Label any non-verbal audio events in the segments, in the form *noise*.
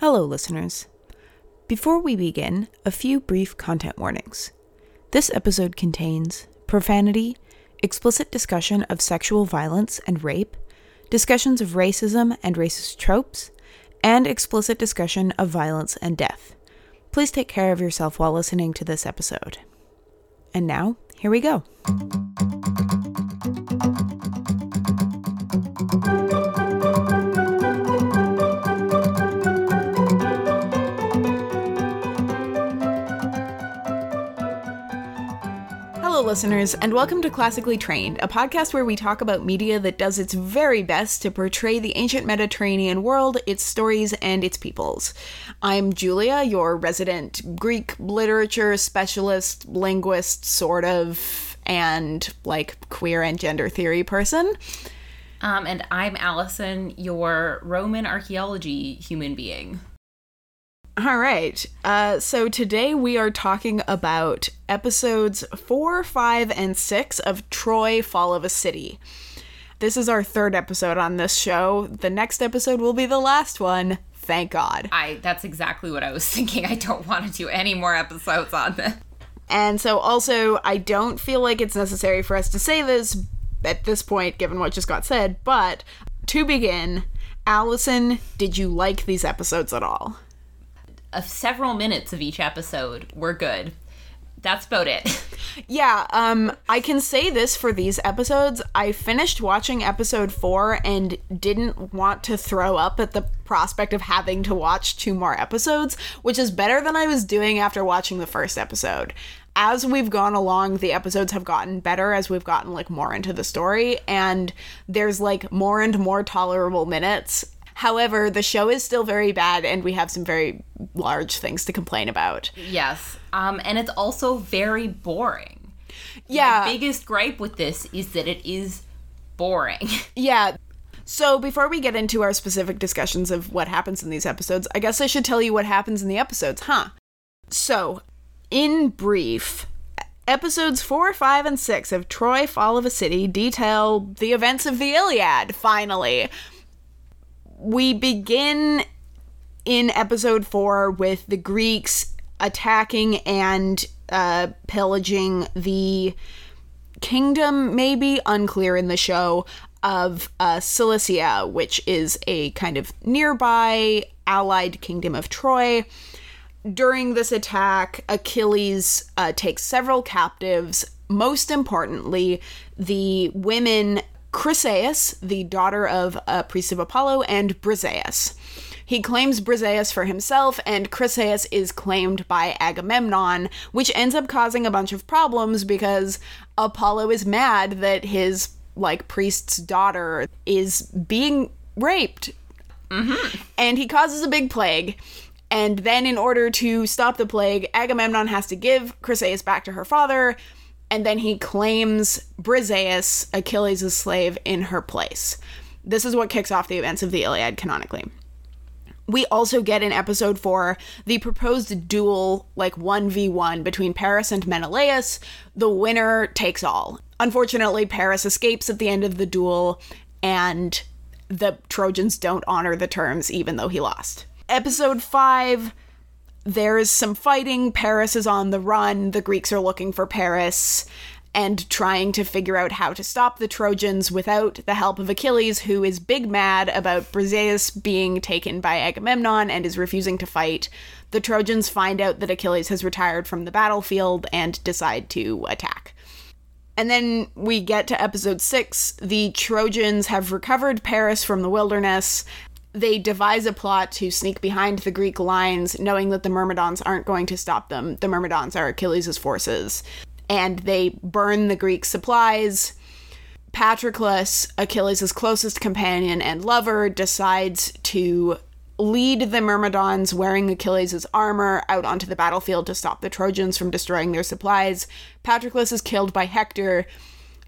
Hello, listeners. Before we begin, a few brief content warnings. This episode contains profanity, explicit discussion of sexual violence and rape, discussions of racism and racist tropes, and explicit discussion of violence and death. Please take care of yourself while listening to this episode. And now, here we go. Listeners, and welcome to Classically Trained, a podcast where we talk about media that does its very best to portray the ancient Mediterranean world, its stories, and its peoples. I'm Julia, your resident Greek literature specialist, linguist, sort of, and like queer and gender theory person. Um, and I'm Allison, your Roman archaeology human being. All right. Uh, so today we are talking about episodes four, five, and six of Troy Fall of a City. This is our third episode on this show. The next episode will be the last one. Thank God. I that's exactly what I was *laughs* thinking. I don't want to do any more episodes on this. And so, also, I don't feel like it's necessary for us to say this at this point, given what just got said, but to begin, Allison, did you like these episodes at all? Uh, several minutes of each episode were good. That's about it. *laughs* Yeah, um, I can say this for these episodes. I finished watching episode four and didn't want to throw up at the prospect of having to watch two more episodes, which is better than I was doing after watching the first episode. As we've gone along, the episodes have gotten better as we've gotten like more into the story, and there's like more and more tolerable minutes. However, the show is still very bad, and we have some very large things to complain about. yes. Um, and it's also very boring. Yeah. My biggest gripe with this is that it is boring. *laughs* Yeah. So before we get into our specific discussions of what happens in these episodes, I guess I should tell you what happens in the episodes, huh? So, in brief, episodes 4, 5, and 6 of Troy Fall of a City detail the events of the Iliad, finally. We begin in episode 4 with the Greeks attacking and uh, pillaging the kingdom, maybe unclear in the show, of uh, Cilicia, which is a kind of nearby allied kingdom of Troy. During this attack, Achilles uh, takes several captives. Most importantly, the women Chryseis, the daughter of a priest of Apollo, and Briseis. He claims Briseis for himself, and Chryseis is claimed by Agamemnon, which ends up causing a bunch of problems because Apollo is mad that his like priest's daughter is being raped, mm-hmm. and he causes a big plague. And then, in order to stop the plague, Agamemnon has to give Chryseis back to her father, and then he claims Briseis, Achilles' slave, in her place. This is what kicks off the events of the Iliad canonically. We also get in episode 4 the proposed duel, like 1v1, between Paris and Menelaus. The winner takes all. Unfortunately, Paris escapes at the end of the duel, and the Trojans don't honor the terms, even though he lost. Episode 5 there's some fighting. Paris is on the run. The Greeks are looking for Paris and trying to figure out how to stop the Trojans without the help of Achilles, who is big mad about Briseis being taken by Agamemnon and is refusing to fight. The Trojans find out that Achilles has retired from the battlefield and decide to attack. And then we get to episode six. The Trojans have recovered Paris from the wilderness. They devise a plot to sneak behind the Greek lines, knowing that the Myrmidons aren't going to stop them. The Myrmidons are Achilles' forces. And they burn the Greek supplies. Patroclus, Achilles' closest companion and lover, decides to lead the Myrmidons wearing Achilles' armor out onto the battlefield to stop the Trojans from destroying their supplies. Patroclus is killed by Hector.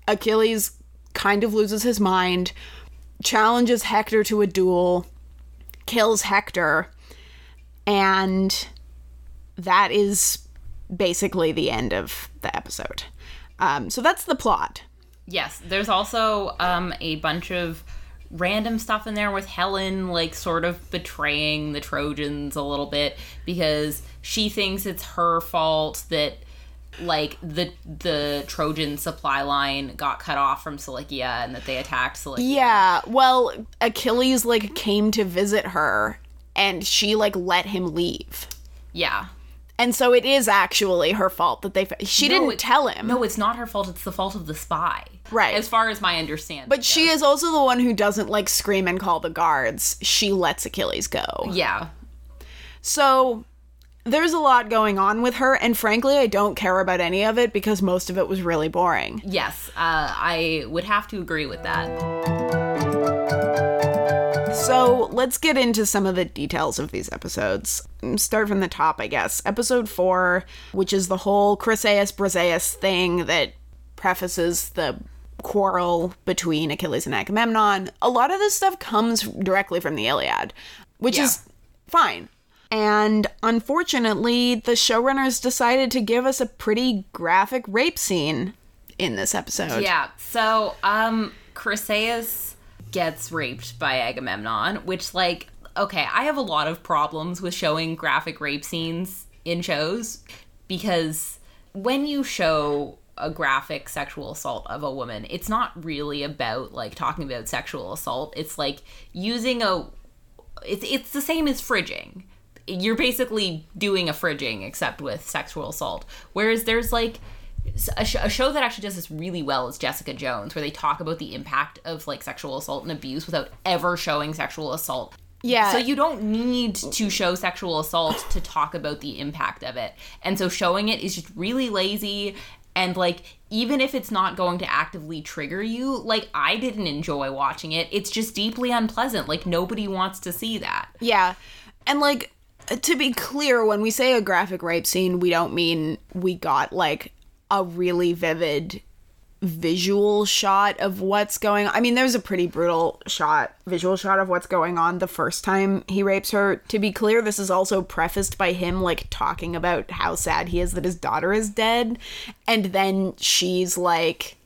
Achilles kind of loses his mind, challenges Hector to a duel, kills Hector, and that is basically the end of the episode. Um, so that's the plot. Yes, there's also um, a bunch of random stuff in there with Helen, like, sort of betraying the Trojans a little bit because she thinks it's her fault that like the the Trojan supply line got cut off from Cilicia and that they attacked Cilicia. Yeah, well, Achilles like came to visit her and she like let him leave. Yeah. And so it is actually her fault that they fa- she No, didn't it- tell him. No, it's not her fault. It's the fault of the spy. Right. As far as my understanding. But she is also the one who doesn't like scream and call the guards. She lets Achilles go. Yeah. So there's a lot going on with her, and frankly, I don't care about any of it because most of it was really boring. Yes. Uh, I would have to agree with that. So let's get into some of the details of these episodes. Mm, Start from the top, I guess. Episode four, which is the whole Chryseis Briseis thing that prefaces the quarrel between Achilles and Agamemnon. A lot of this stuff comes directly from the Iliad, which Yeah. is fine. And unfortunately, the showrunners decided to give us a pretty graphic rape scene in this episode. Yeah. So, um, Chryseis gets raped by Agamemnon, which, like, okay, I have a lot of problems with showing graphic rape scenes in shows because when you show a graphic sexual assault of a woman, it's not really about like talking about sexual assault. It's like using a it's it's the same as fridging. You're basically doing a fridging except with sexual assault. Whereas there's like a, sh- a show that actually does this really well is Jessica Jones, where they talk about the impact of like sexual assault and abuse without ever showing sexual assault. Yeah. So you don't need to show sexual assault to talk about the impact of it. And so showing it is just really lazy and like even if it's not going to actively trigger you, like I didn't enjoy watching it. It's just deeply unpleasant. Like nobody wants to see that. Yeah. And like to be clear, when we say a graphic rape scene, we don't mean we got like a really vivid visual shot of what's going on. I mean, there's a pretty brutal shot, visual shot of what's going on the first time he rapes her. To be clear, this is also prefaced by him like talking about how sad he is that his daughter is dead. And then she's like,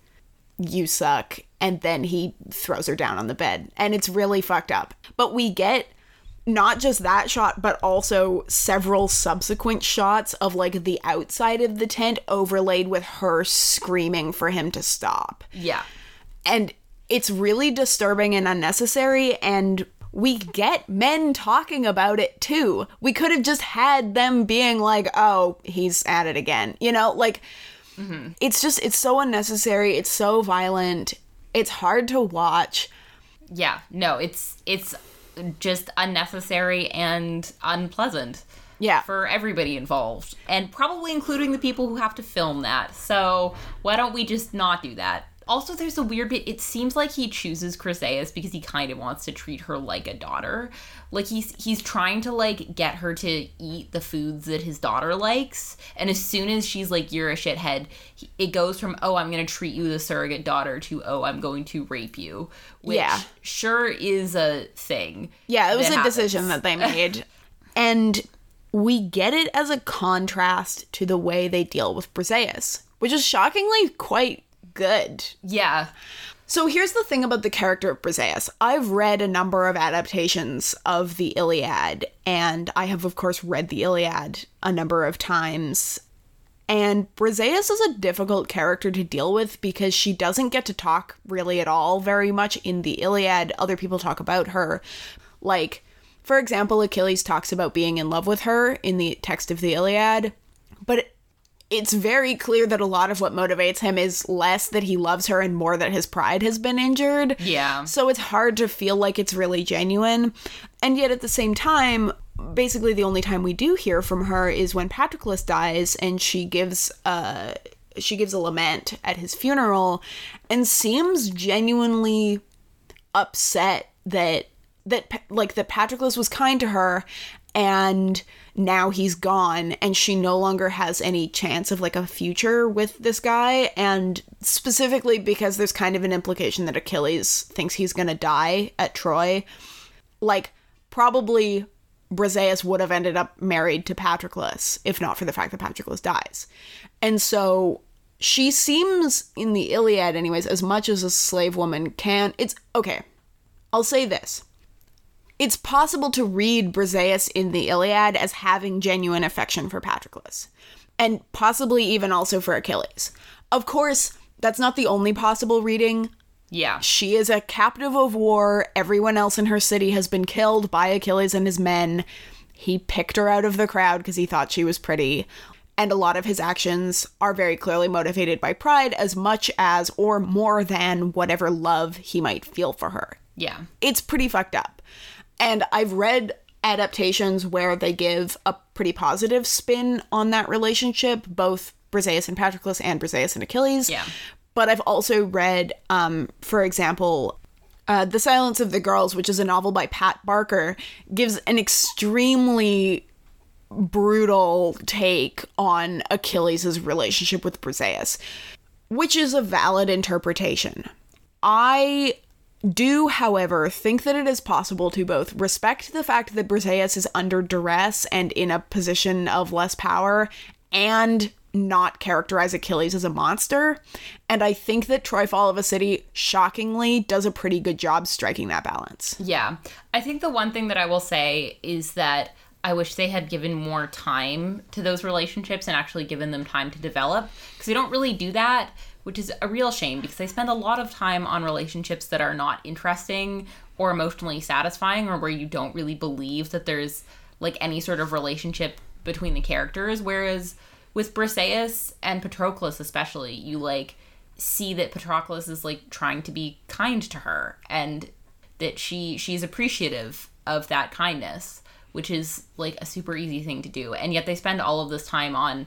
you suck. And then he throws her down on the bed. And it's really fucked up. But we get not just that shot, but also several subsequent shots of like the outside of the tent overlaid with her screaming for him to stop. Yeah. And it's really disturbing and unnecessary. And we get men talking about it too. We could have just had them being like, oh, he's at it again. You know, like, mm-hmm. it's just, it's so unnecessary. It's so violent. It's hard to watch. Yeah. No, it's it's just unnecessary and unpleasant. Yeah. for everybody involved, and probably including the people who have to film that. So why don't we just not do that? Also, there's a weird bit. It seems like he chooses Chryseis because he kind of wants to treat her like a daughter. Like he's he's trying to like get her to eat the foods that his daughter likes. And as soon as she's like, "You're a shithead," he, it goes from "Oh, I'm gonna treat you the surrogate daughter" to "Oh, I'm going to rape you." Which Yeah. sure is a thing. Yeah, it was a decision that they made. *laughs* and we get it as a contrast to the way they deal with Briseis, which is shockingly quite good. Yeah. So here's the thing about the character of Briseis. I've read a number of adaptations of the Iliad, and I have, of course, read the Iliad a number of times. And Briseis is a difficult character to deal with because she doesn't get to talk really at all very much in the Iliad. Other people talk about her. Like, for example, Achilles talks about being in love with her in the text of the Iliad, but it's very clear that a lot of what motivates him is less that he loves her and more that his pride has been injured. Yeah. So it's hard to feel like it's really genuine. And yet at the same time, basically the only time we do hear from her is when Patroclus dies and she gives uh she gives a lament at his funeral and seems genuinely upset that that like that Patroclus was kind to her and now he's gone and she no longer has any chance of like a future with this guy and specifically because there's kind of an implication that Achilles thinks he's going to die at Troy like probably Briseis would have ended up married to Patroclus if not for the fact that Patroclus dies. And so she seems in the Iliad anyways as much as a slave woman can it's okay I'll say this. It's possible to read Briseis in the Iliad as having genuine affection for Patroclus, and possibly even also for Achilles. Of course, that's not the only possible reading. Yeah. She is a captive of war. Everyone else in her city has been killed by Achilles and his men. He picked her out of the crowd because he thought she was pretty. And a lot of his actions are very clearly motivated by pride as much as or more than whatever love he might feel for her. Yeah. It's pretty fucked up. And I've read adaptations where they give a pretty positive spin on that relationship, both Briseis and Patroclus and Briseis and Achilles. Yeah. But I've also read, um, for example, uh, The Silence of the Girls, which is a novel by Pat Barker, gives an extremely brutal take on Achilles' relationship with Briseis, which is a valid interpretation. I do, however, think that it is possible to both respect the fact that Briseis is under duress and in a position of less power and not characterize Achilles as a monster. And I think that Troy Fall of a City, shockingly, does a pretty good job striking that balance. Yeah. I think the one thing that I will say is that I wish they had given more time to those relationships and actually given them time to develop because they don't really do that, which is a real shame because they spend a lot of time on relationships that are not interesting or emotionally satisfying or where you don't really believe that there's like any sort of relationship between the characters whereas with Briseis and Patroclus especially, you like see that Patroclus is like trying to be kind to her and that she she's appreciative of that kindness, which is like a super easy thing to do. And yet they spend all of this time on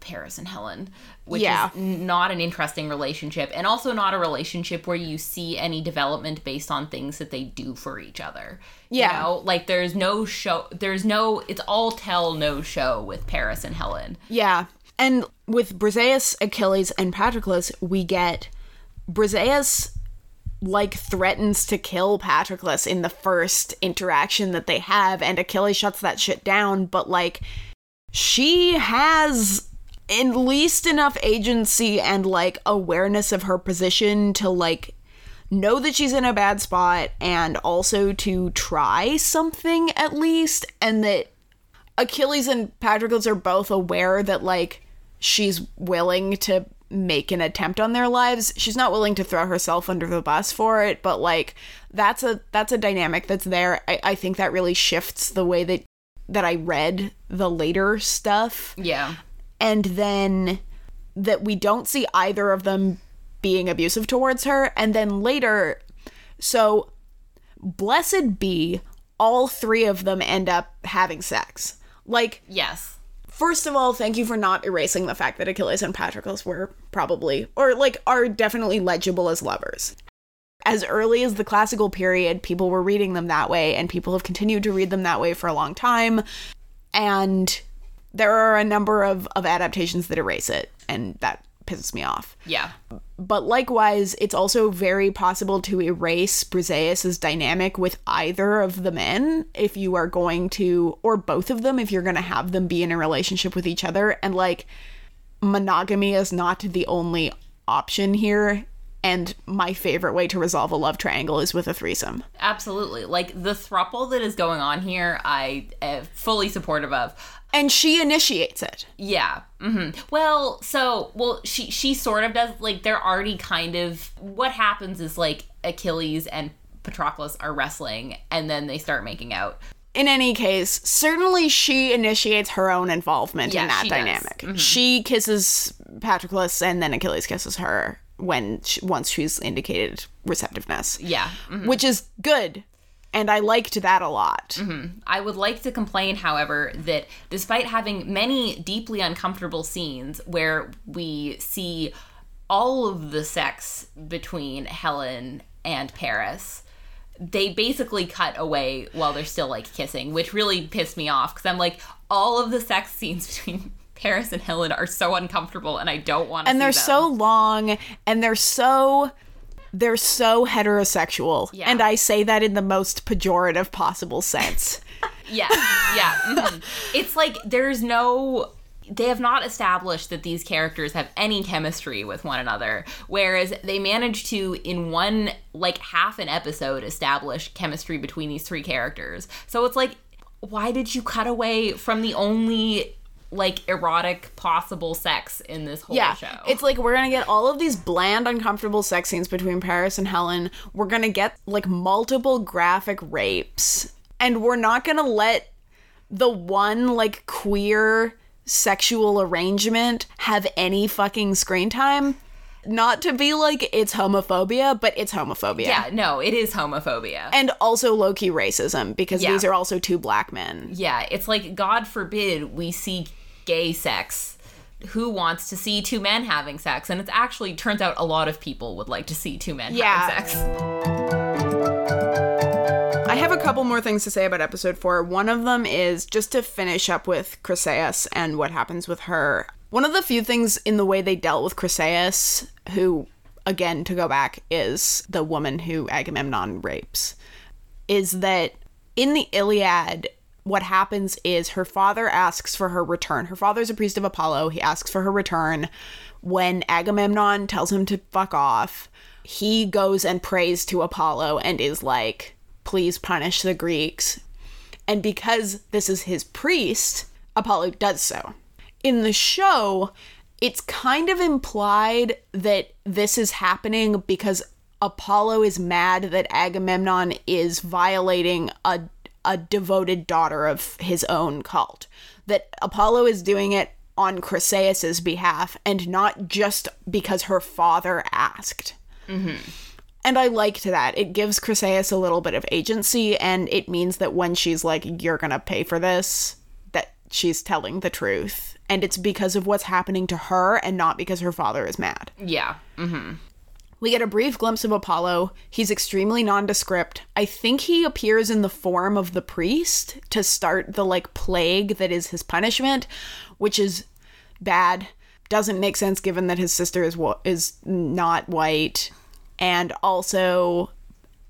Paris and Helen, which Yeah. is not an interesting relationship and also not a relationship where you see any development based on things that they do for each other. Yeah. You know, like there's no show there's no it's all tell no show with Paris and Helen. Yeah. And with Briseis, Achilles, and Patroclus, we get Briseis like threatens to kill Patroclus in the first interaction that they have, and Achilles shuts that shit down, but like she has at least enough agency and like awareness of her position to like know that she's in a bad spot and also to try something at least and that Achilles and Patroclus are both aware that like she's willing to make an attempt on their lives. She's not willing to throw herself under the bus for it, but like that's a that's a dynamic that's there. I, I think that really shifts the way that that I read the later stuff. Yeah. And then that we don't see either of them being abusive towards her. And then later, so blessed be, all three of them end up having sex. Like, Yes. First of all, thank you for not erasing the fact that Achilles and Patroclus were probably, or like, are definitely legible as lovers. As early as the classical period, people were reading them that way, and people have continued to read them that way for a long time. And there are a number of, of adaptations that erase it, and that pisses me off. Yeah. But likewise, it's also very possible to erase Briseis' dynamic with either of the men if you are going to, or both of them, if you're going to have them be in a relationship with each other. And like, monogamy is not the only option here. And my favorite way to resolve a love triangle is with a threesome. Absolutely. Like the thruple that is going on here, I am fully supportive of. And she initiates it. Yeah. hmm Well, so well, she she sort of does. Like they're already kind of. What happens is like Achilles and Patroclus are wrestling, and then they start making out. in any case, certainly she initiates her own involvement Yeah, in that she dynamic. She kisses Patroclus, and then Achilles kisses her when she, once she's indicated receptiveness, Yeah. mhm. which is good, and I liked that a lot. Mm-hmm. I would like to complain, however, that despite having many deeply uncomfortable scenes where we see all of the sex between Helen and Paris, they basically cut away while they're still like kissing, which really pissed me off because I'm like, all of the sex scenes *laughs* between Paris and Helen are so uncomfortable and I don't want to And they're them. so long, and they're so. They're so heterosexual. Yeah. And I say that in the most pejorative possible sense. *laughs* Yeah, yeah. mhm. It's like there's no they have not established that these characters have any chemistry with one another whereas they managed to in one like half an episode establish chemistry between these three characters so it's like why did you cut away from the only like erotic possible sex in this whole yeah, show it's like we're gonna get all of these bland, uncomfortable sex scenes between Paris and Helen. We're gonna get like multiple graphic rapes, and we're not gonna let the one like queer sexual arrangement have any fucking screen time. Not to be like it's homophobia, but it's homophobia. yeah no it is homophobia And also low key racism because Yeah. these are also two black men. Yeah, it's like God forbid we see gay sex. Who wants to see two men having sex? And it's actually turns out a lot of people would like to see two men Yeah. having sex. I have a couple more things to say about episode four. One of them is just to finish up with Chryseis and what happens with her. One of the few things in the way they dealt with Chryseis, who, again, to go back, is the woman who Agamemnon rapes, is that in the Iliad, what happens is her father asks for her return. Her father's a priest of Apollo. He asks for her return. When Agamemnon tells him to fuck off, he goes and prays to Apollo and is like, please punish the Greeks. And because this is his priest, Apollo does so. In the show, it's kind of implied that this is happening because Apollo is mad that Agamemnon is violating a a devoted daughter of his own cult. That Apollo is doing it on Chryseis's behalf and not just because her father asked. Mm-hmm. And I liked that. It gives Chryseis a little bit of agency, and it means that when she's like, you're gonna pay for this, that she's telling the truth. And it's because of what's happening to her and not because her father is mad. Yeah. Mm-hmm. We get a brief glimpse of Apollo. He's extremely nondescript. I think he appears in the form of the priest to start the like plague that is his punishment, which is bad. Doesn't make sense given that his sister is wa- is not white, and also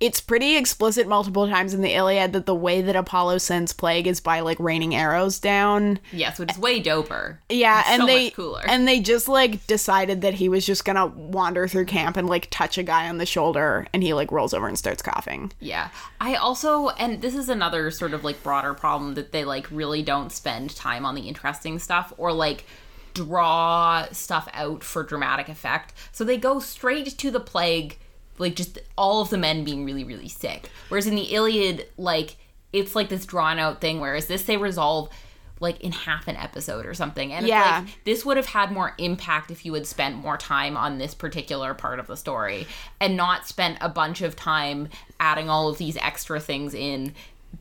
it's pretty explicit multiple times in the Iliad that the way that Apollo sends plague is by like raining arrows down. Yes, which is way doper. Yeah, It's and so they cooler. and they just like decided that he was just gonna wander through camp and like touch a guy on the shoulder, and he like rolls over and starts coughing. Yeah. I also and this is another sort of like broader problem that they like really don't spend time on the interesting stuff or like draw stuff out for dramatic effect. So they go straight to the plague like just all of the men being really really sick. Whereas in the Iliad like it's like this drawn out thing whereas this they resolve like in half an episode or something. And Yeah. like this would have had more impact if you had spent more time on this particular part of the story and not spent a bunch of time adding all of these extra things in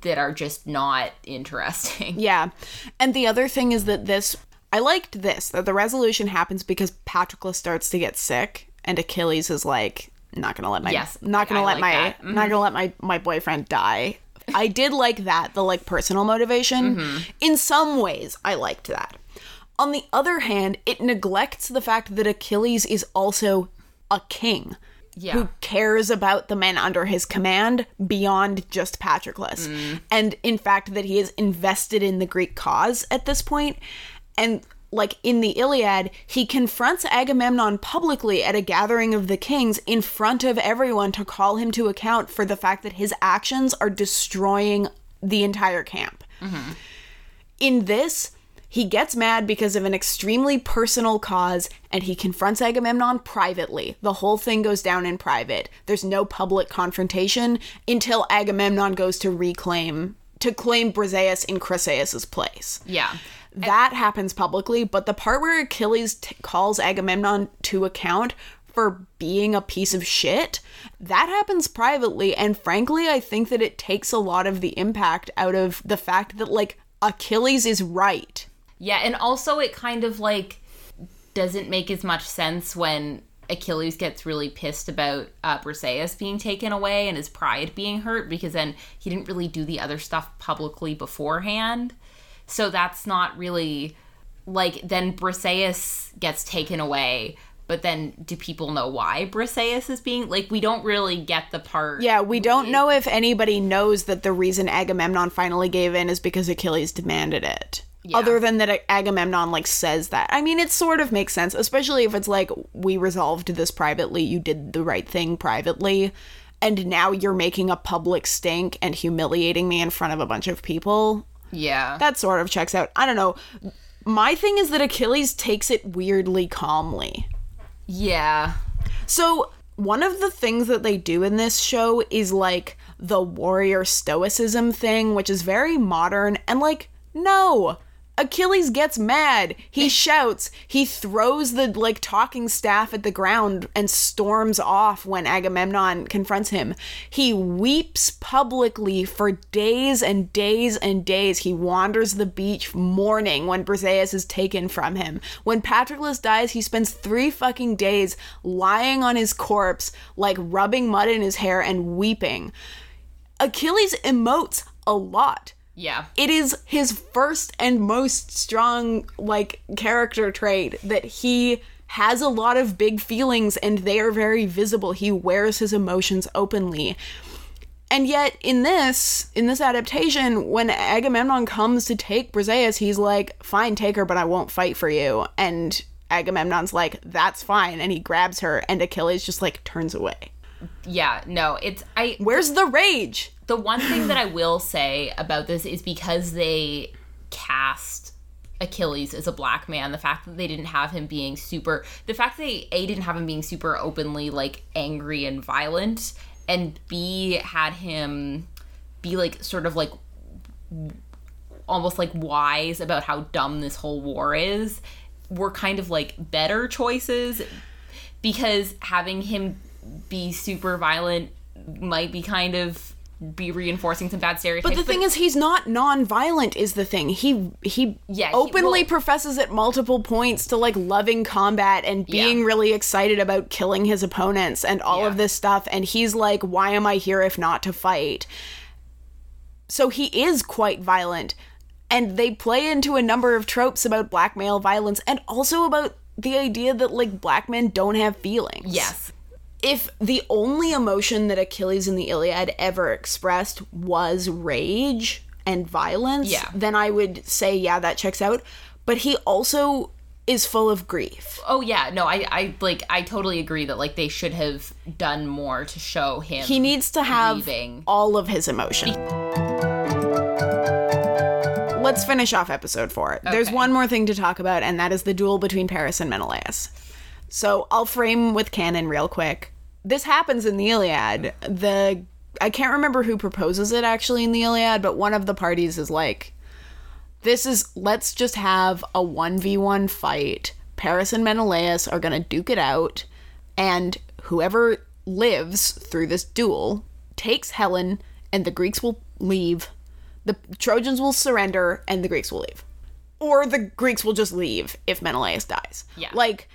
that are just not interesting. *laughs* Yeah, and the other thing is that this I liked this that the resolution happens because Patroclus starts to get sick, and Achilles is like not gonna let my Yes, not gonna I let like my. Mm-hmm. not gonna let my my boyfriend die. I did like that the like personal motivation. Mm-hmm. In some ways, I liked that. On the other hand, it neglects the fact that Achilles is also a king Yeah. who cares about the men under his command beyond just Patroclus. And in fact, that he is invested in the Greek cause at this point. And like in the Iliad, he confronts Agamemnon publicly at a gathering of the kings in front of everyone to call him to account for the fact that his actions are destroying the entire camp. Mm-hmm. In this, he gets mad because of an extremely personal cause and he confronts Agamemnon privately. The whole thing goes down in private. There's no public confrontation until Agamemnon goes to reclaim to claim Briseis in Chryseis's place. Yeah. That happens publicly, but the part where Achilles t- calls Agamemnon to account for being a piece of shit, that happens privately. And frankly, I think that it takes a lot of the impact out of the fact that, like, Achilles is right. Yeah, and also it kind of like doesn't make as much sense when Achilles gets really pissed about uh, Briseis being taken away and his pride being hurt because then he didn't really do the other stuff publicly beforehand. So that's not really like then Briseis gets taken away, but then do people know why Briseis is being like we don't really get the part. Yeah, we don't know if anybody knows that the reason Agamemnon finally gave in is because Achilles demanded it. Yeah. other than that Agamemnon like says that. I mean, it sort of makes sense, especially if it's like we resolved this privately, you did the right thing privately, and now you're making a public stink and humiliating me in front of a bunch of people. Yeah. That sort of checks out. I don't know. My thing is that Achilles takes it weirdly calmly. yeah. So, one of the things that they do in this show is like the warrior stoicism thing, which is very modern and like, no. Achilles gets mad. He shouts. He throws the like talking staff at the ground and storms off when Agamemnon confronts him. He weeps publicly for days and days and days. He wanders the beach mourning when Briseis is taken from him. When Patroclus dies, he spends three fucking days lying on his corpse, like rubbing mud in his hair and weeping. Achilles emotes a lot Yeah. it is his first and most strong like character trait that he has a lot of big feelings and they are very visible. He wears his emotions openly. And yet in this in this adaptation when agamemnon comes to take briseis he's like fine take her but i won't fight for you. And agamemnon's like that's fine. And he grabs her and achilles just like turns away Yeah. No, it's I where's the rage the one thing that I will say about this is because they cast Achilles as a black man, the fact that they didn't have him being super the fact that they A didn't have him being super openly like angry and violent and B had him be like sort of like almost like wise about how dumb this whole war is were kind of like better choices because having him be super violent might be kind of be reinforcing some bad stereotypes. But the thing is, he's not non-violent. Is the thing he he Yeah, he- openly well- professes at multiple points to like loving combat and being Yeah. really excited about killing his opponents and all Yeah. of this stuff. And he's like, "Why am I here if not to fight?" So he is quite violent, and they play into a number of tropes about black male violence and also about the idea that like black men don't have feelings yes, if the only emotion that Achilles in the Iliad ever expressed was rage and violence, Yeah. then I would say, yeah, that checks out. But he also is full of grief. oh yeah, no, I I like I totally agree that like they should have done more to show him. He needs to have grieving. all of his emotion. Let's finish off episode four. There's one more thing to talk about, and that is the duel between Paris and Menelaus. So I'll frame with canon real quick. This happens in the Iliad. The I can't remember who proposes it actually in the Iliad, but one of the parties is like, this is let's just have a 1v1 fight. Paris and Menelaus are going to duke it out, and whoever lives through this duel takes Helen, and the Greeks will leave. The Trojans will surrender, and the Greeks will leave. Or the Greeks will just leave if Menelaus dies. Yeah. Like,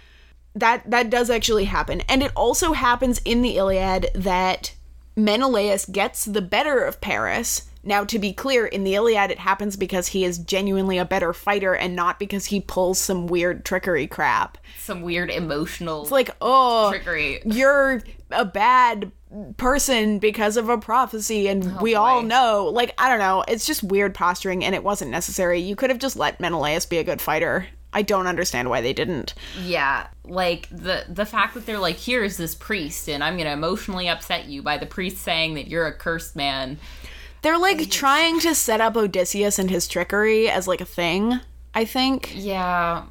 that that does actually happen. And it also happens in the iliad that menelaus gets the better of paris. Now to be clear in the iliad it happens because he is genuinely a better fighter and not because he pulls some weird trickery crap. Some weird emotional it's like oh trickery. you're a bad person because of a prophecy and oh, we all know. Like i don't know. It's just weird posturing and it wasn't necessary. You could have just let menelaus be a good fighter i don't understand why they didn't Yeah, like the the fact that they're like, here's this priest, and I'm gonna emotionally upset you by the priest saying that you're a cursed man. They're like trying to set up Odysseus and his trickery as like a thing, I think. Yeah,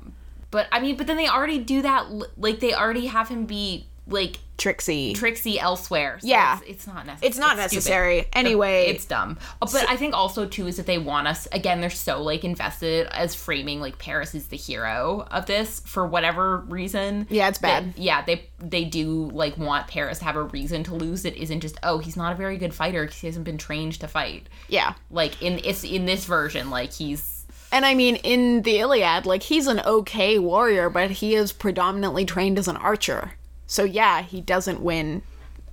but I mean, but then they already do that. Like they already have him be like Tricksy. tricksy elsewhere. So Yeah. it's, it's not necessary. It's not necessary. Anyway, It's dumb. Oh, But I think also too is that they want us again. They're so like invested as framing like Paris is the hero of this for whatever reason. Yeah, it's bad. They- yeah, they they do like want Paris to have a reason to lose. It isn't just oh he's not a very good fighter because he hasn't been trained to fight. yeah. Like in it's in this version like he's And I mean, in the Iliad, like he's an okay warrior, but he is predominantly trained as an archer. So yeah, he doesn't win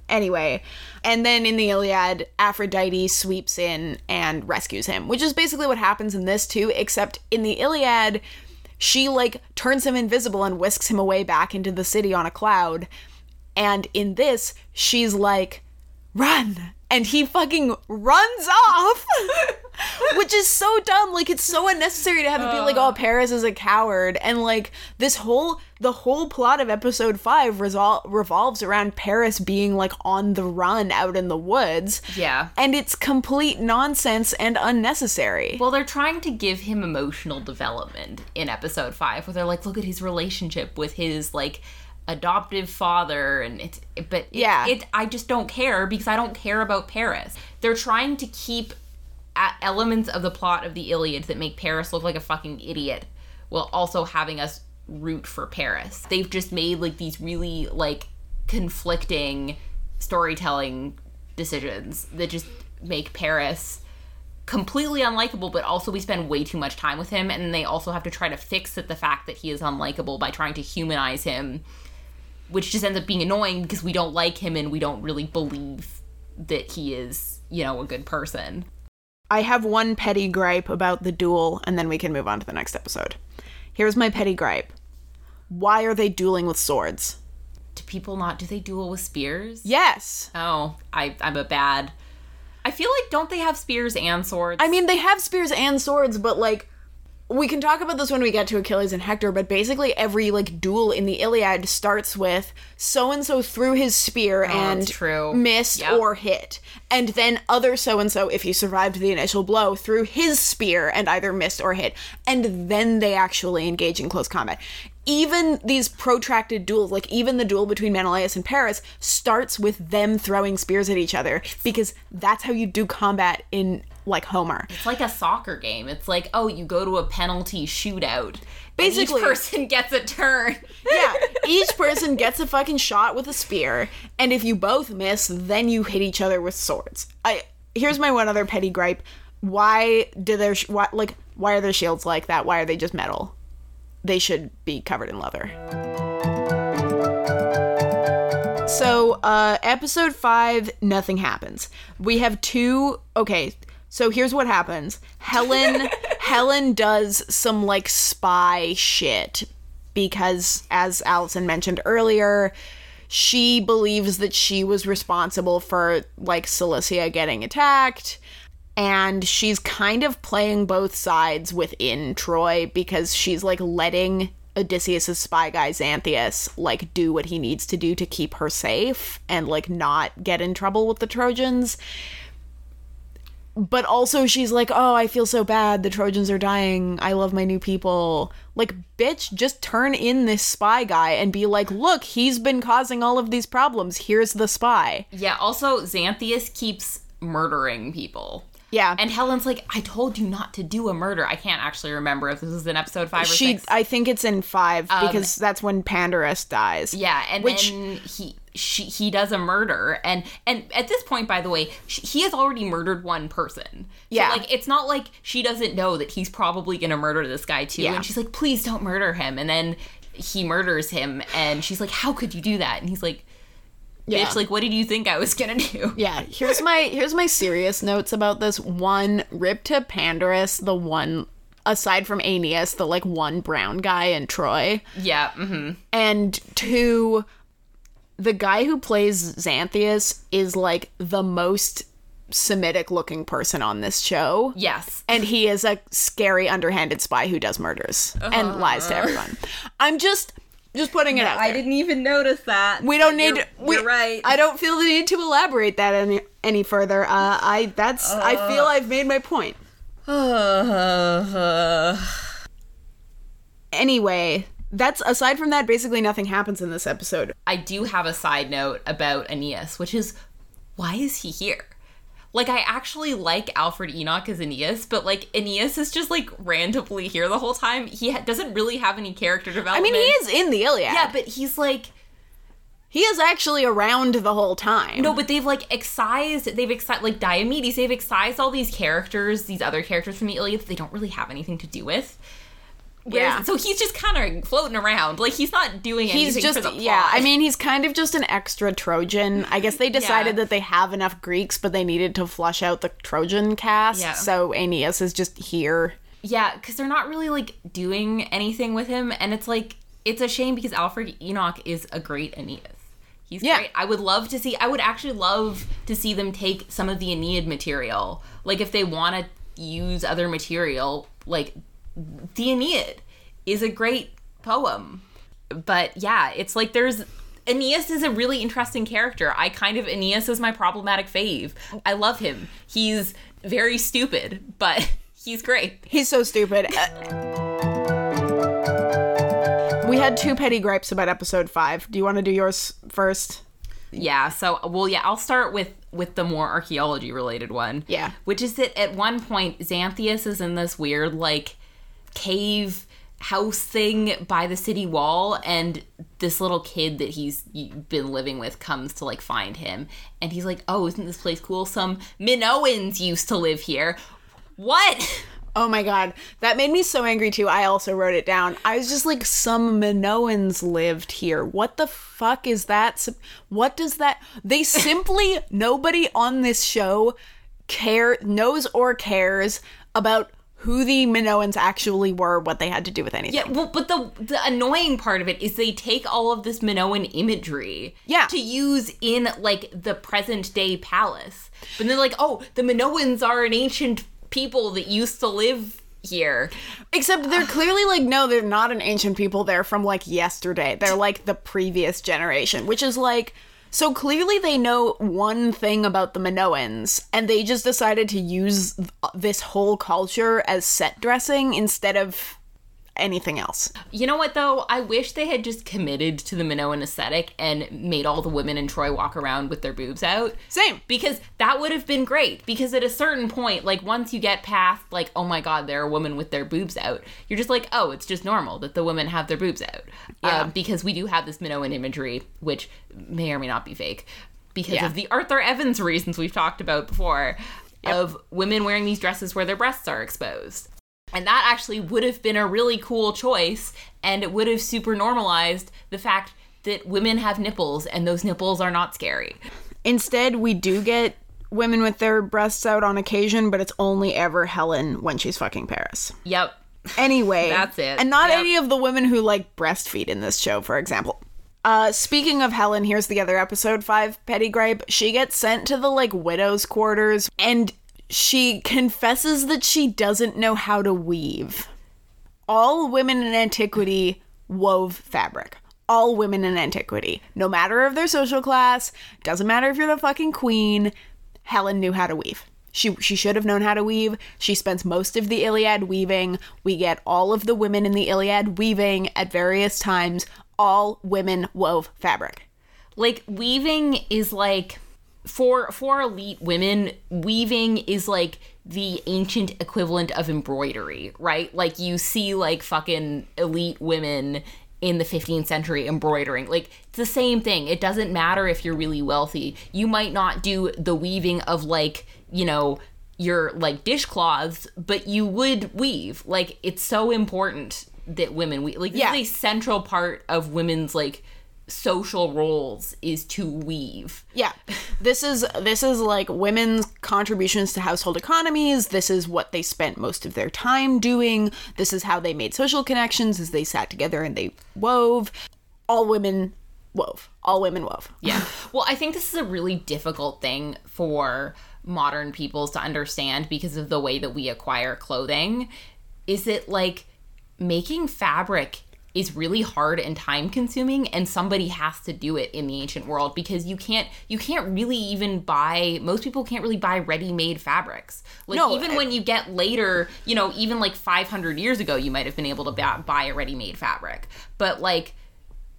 anyway. And then in the Iliad, Aphrodite sweeps in and rescues him, which is basically what happens in this too, except in the Iliad, she like turns him invisible and whisks him away back into the city on a cloud. And in this, she's like, run and he fucking runs off. *laughs* Which is so dumb. Like it's so unnecessary to have it be like, oh, Paris is a coward. And like this whole the whole plot of episode five resol- revolves around Paris being like on the run out in the woods. Yeah. And it's complete nonsense and unnecessary. Well, they're trying to give him emotional development in episode five, where they're like, look at his relationship with his like adoptive father, and it's but it, Yeah. it I just don't care because I don't care about Paris. They're trying to keep elements of the plot of the Iliad that make Paris look like a fucking idiot, while also having us root for Paris. They've just made like these really like conflicting storytelling decisions that just make Paris completely unlikable, but also we spend way too much time with him, and they also have to try to fix it the fact that he is unlikable by trying to humanize him, which just ends up being annoying because we don't like him and we don't really believe that he is, you know, a good person. I have one petty gripe about the duel, and then we can move on to the next episode. Here's my petty gripe. Why are they dueling with swords? Do people not do they duel with spears? Yes. Oh, I I'm a bad. I feel like don't they have spears and swords? I mean, they have spears and swords, but like, we can talk about this when we get to Achilles and Hector, but basically every like duel in the Iliad starts with so and so threw his spear oh, and Oh, that's true. missed Yep. or hit. And then other so and so, if he survived the initial blow, threw his spear and either missed or hit. And then they actually engage in close combat. Even these protracted duels, like even the duel between Menelaus and Paris, starts with them throwing spears at each other because that's how you do combat in like Homer. It's like a soccer game. It's like, oh, you go to a penalty shootout. Basically- each person *laughs* gets a turn. yeah, *laughs* each person gets a fucking shot with a spear, and if you both miss, then you hit each other with swords. I here's my one other petty gripe: why do their sh- why, like why are their shields like that? Why are they just metal? They should be covered in leather. So, uh, episode five, nothing happens. We have two. Okay, so here's what happens. Helen, *laughs* Helen does some like spy shit because, as Allison mentioned earlier, she believes that she was responsible for like Cilicia getting attacked. And she's kind of playing both sides within Troy because she's like letting Odysseus' spy guy Xanthias like do what he needs to do to keep her safe and like not get in trouble with the Trojans. But also she's like, "Oh, I feel so bad. The Trojans are dying. I love my new people." Like, bitch, just turn in this spy guy and be like, "Look, he's been causing all of these problems. Here's the spy." Yeah, also, Xanthias keeps murdering people. Yeah. And Helen's like, I told you not to do a murder. I can't actually remember if this is in episode five or she six. I think it's in 5 um, because that's when Pandarus dies. yeah, and Which- then he she he does a murder, and and at this point, by the way, sh he has already murdered one person. Yeah. so, like it's not like she doesn't know that he's probably gonna murder this guy too, Yeah. and she's like, please don't murder him, and then he murders him, and she's like, how could you do that? And he's like, bitch, Yeah. like what did you think I was gonna do? *laughs* Yeah, here's my here's my serious notes about this. One, rip to Pandarus, the one aside from Aeneas, the like one brown guy in Troy. Yeah, mm-hmm. And two, the guy who plays Xanthias is like the most Semitic looking person on this show. Yes. And he is a scary underhanded spy who does murders and lies to everyone. I'm just just putting it out there. I didn't even notice that. we don't need. You're, we, you're right. I don't feel the need to elaborate that any any further. Uh, I that's. I feel I've made my point. *sighs* Anyway, that's aside from that. Basically, nothing happens in this episode. I do have a side note about Aeneas, which is why is he here? Like, I actually like Alfred Enoch as Aeneas, but like Aeneas is just like randomly here the whole time. He ha- doesn't really have any character development. I mean, he is in the Iliad. Yeah, but he's like he is actually around the whole time. no, but they've like excised. They've excised like Diomedes. They've excised all these characters, these other characters from the Iliad. That they don't really have anything to do with. Yeah. So he's just kind of floating around. Like he's not doing anything He's just for the plot. yeah. I mean, he's kind of just an extra Trojan. I guess they *laughs* decided Yeah. that they have enough Greeks, but they needed to flush out the Trojan cast. Yeah. So Aeneas is just here. Yeah, because they're not really like doing anything with him, and it's like it's a shame because Alfred Enoch is a great Aeneas. He's Yeah. great. I would love to see. I would actually love to see them take some of the Aeneid material. Like if they want to use other material, like the Aeneid is a great poem. But yeah, it's like there's Aeneas is a really interesting character. I kind of Aeneas is my problematic fave. I love him. He's very stupid, but *laughs* he's great. He's so stupid. Uh, we had two petty gripes about episode five. Do you want to do yours first? Yeah, so well yeah, I'll start with with the more archaeology related one. Yeah. Which is that at one point Xanthias is in this weird like cave house thing by the city wall and this little kid that he's been living with comes to like find him and he's like, "Oh, isn't this place cool? Some Minoans used to live here." What? Oh my god, that made me so angry too. I also wrote it down. I was just like, some Minoans lived here. What the fuck is that? What does that? They *laughs* simply nobody on this show care knows or cares about who the Minoans actually were, what they had to do with anything. Yeah, well, but the the annoying part of it is they take all of this Minoan imagery, Yeah. to use in like the present day palace. But they're like, oh, the Minoans are an ancient people that used to live here. Except they're clearly like, no, they're not an ancient people. They're from like yesterday. They're like the previous generation, which is like, so clearly they know one thing about the Minoans, and they just decided to use th- this whole culture as set dressing instead of anything else. You know what though? I wish they had just committed to the Minoan aesthetic and made all the women in Troy walk around with their boobs out. Same. Because that would have been great. Because at a certain point, like once you get past, like, oh my god, there are women with their boobs out, you're just like, oh, it's just normal that the women have their boobs out. Yeah. Um, because we do have this Minoan imagery, which may or may not be fake, because Yeah. of the Arthur Evans reasons we've talked about before, of women wearing these dresses where their breasts are exposed. And that actually would have been a really cool choice, and it would have super normalized the fact that women have nipples and those nipples are not scary. Instead, we do get women with their breasts out on occasion, but it's only ever Helen when she's fucking Paris. Yep. Anyway, *laughs* That's it. And not Yep. any of the women who like breastfeed in this show, for example. Uh, speaking of Helen, here's the other episode five petty gripe. She gets sent to the like widow's quarters, and she confesses that she doesn't know how to weave. All women in antiquity wove fabric. All women in antiquity, no matter of their social class, doesn't matter if you're the fucking queen. Helen knew how to weave. She she should have known how to weave. She spends most of the Iliad weaving. We get all of the women in the Iliad weaving at various times. All women wove fabric. like weaving is like for for elite women weaving is like the ancient equivalent of embroidery right? Like you see like fucking elite women in the 15th century embroidering. Like it's the same thing. It doesn't matter if you're really wealthy. You might not do the weaving of like you know your like dishcloths but you would weave. Like it's so important that women we like this is a central part of women's like social roles is to weave. Yeah. This is this is like women's contributions to household economies. This is what they spent most of their time doing. This is how they made social connections as they sat together and they wove. All women wove. All women wove. Yeah. *laughs* well, I think this is a really difficult thing for modern peoples to understand because of the way that we acquire clothing. Is it like making fabric is really hard and time consuming and somebody has to do it in the ancient world because you can't you can't really even buy most people can't really buy ready-made fabrics like No, even I- when you get later you know even like 500 years ago you might have been able to ba- buy a ready-made fabric but like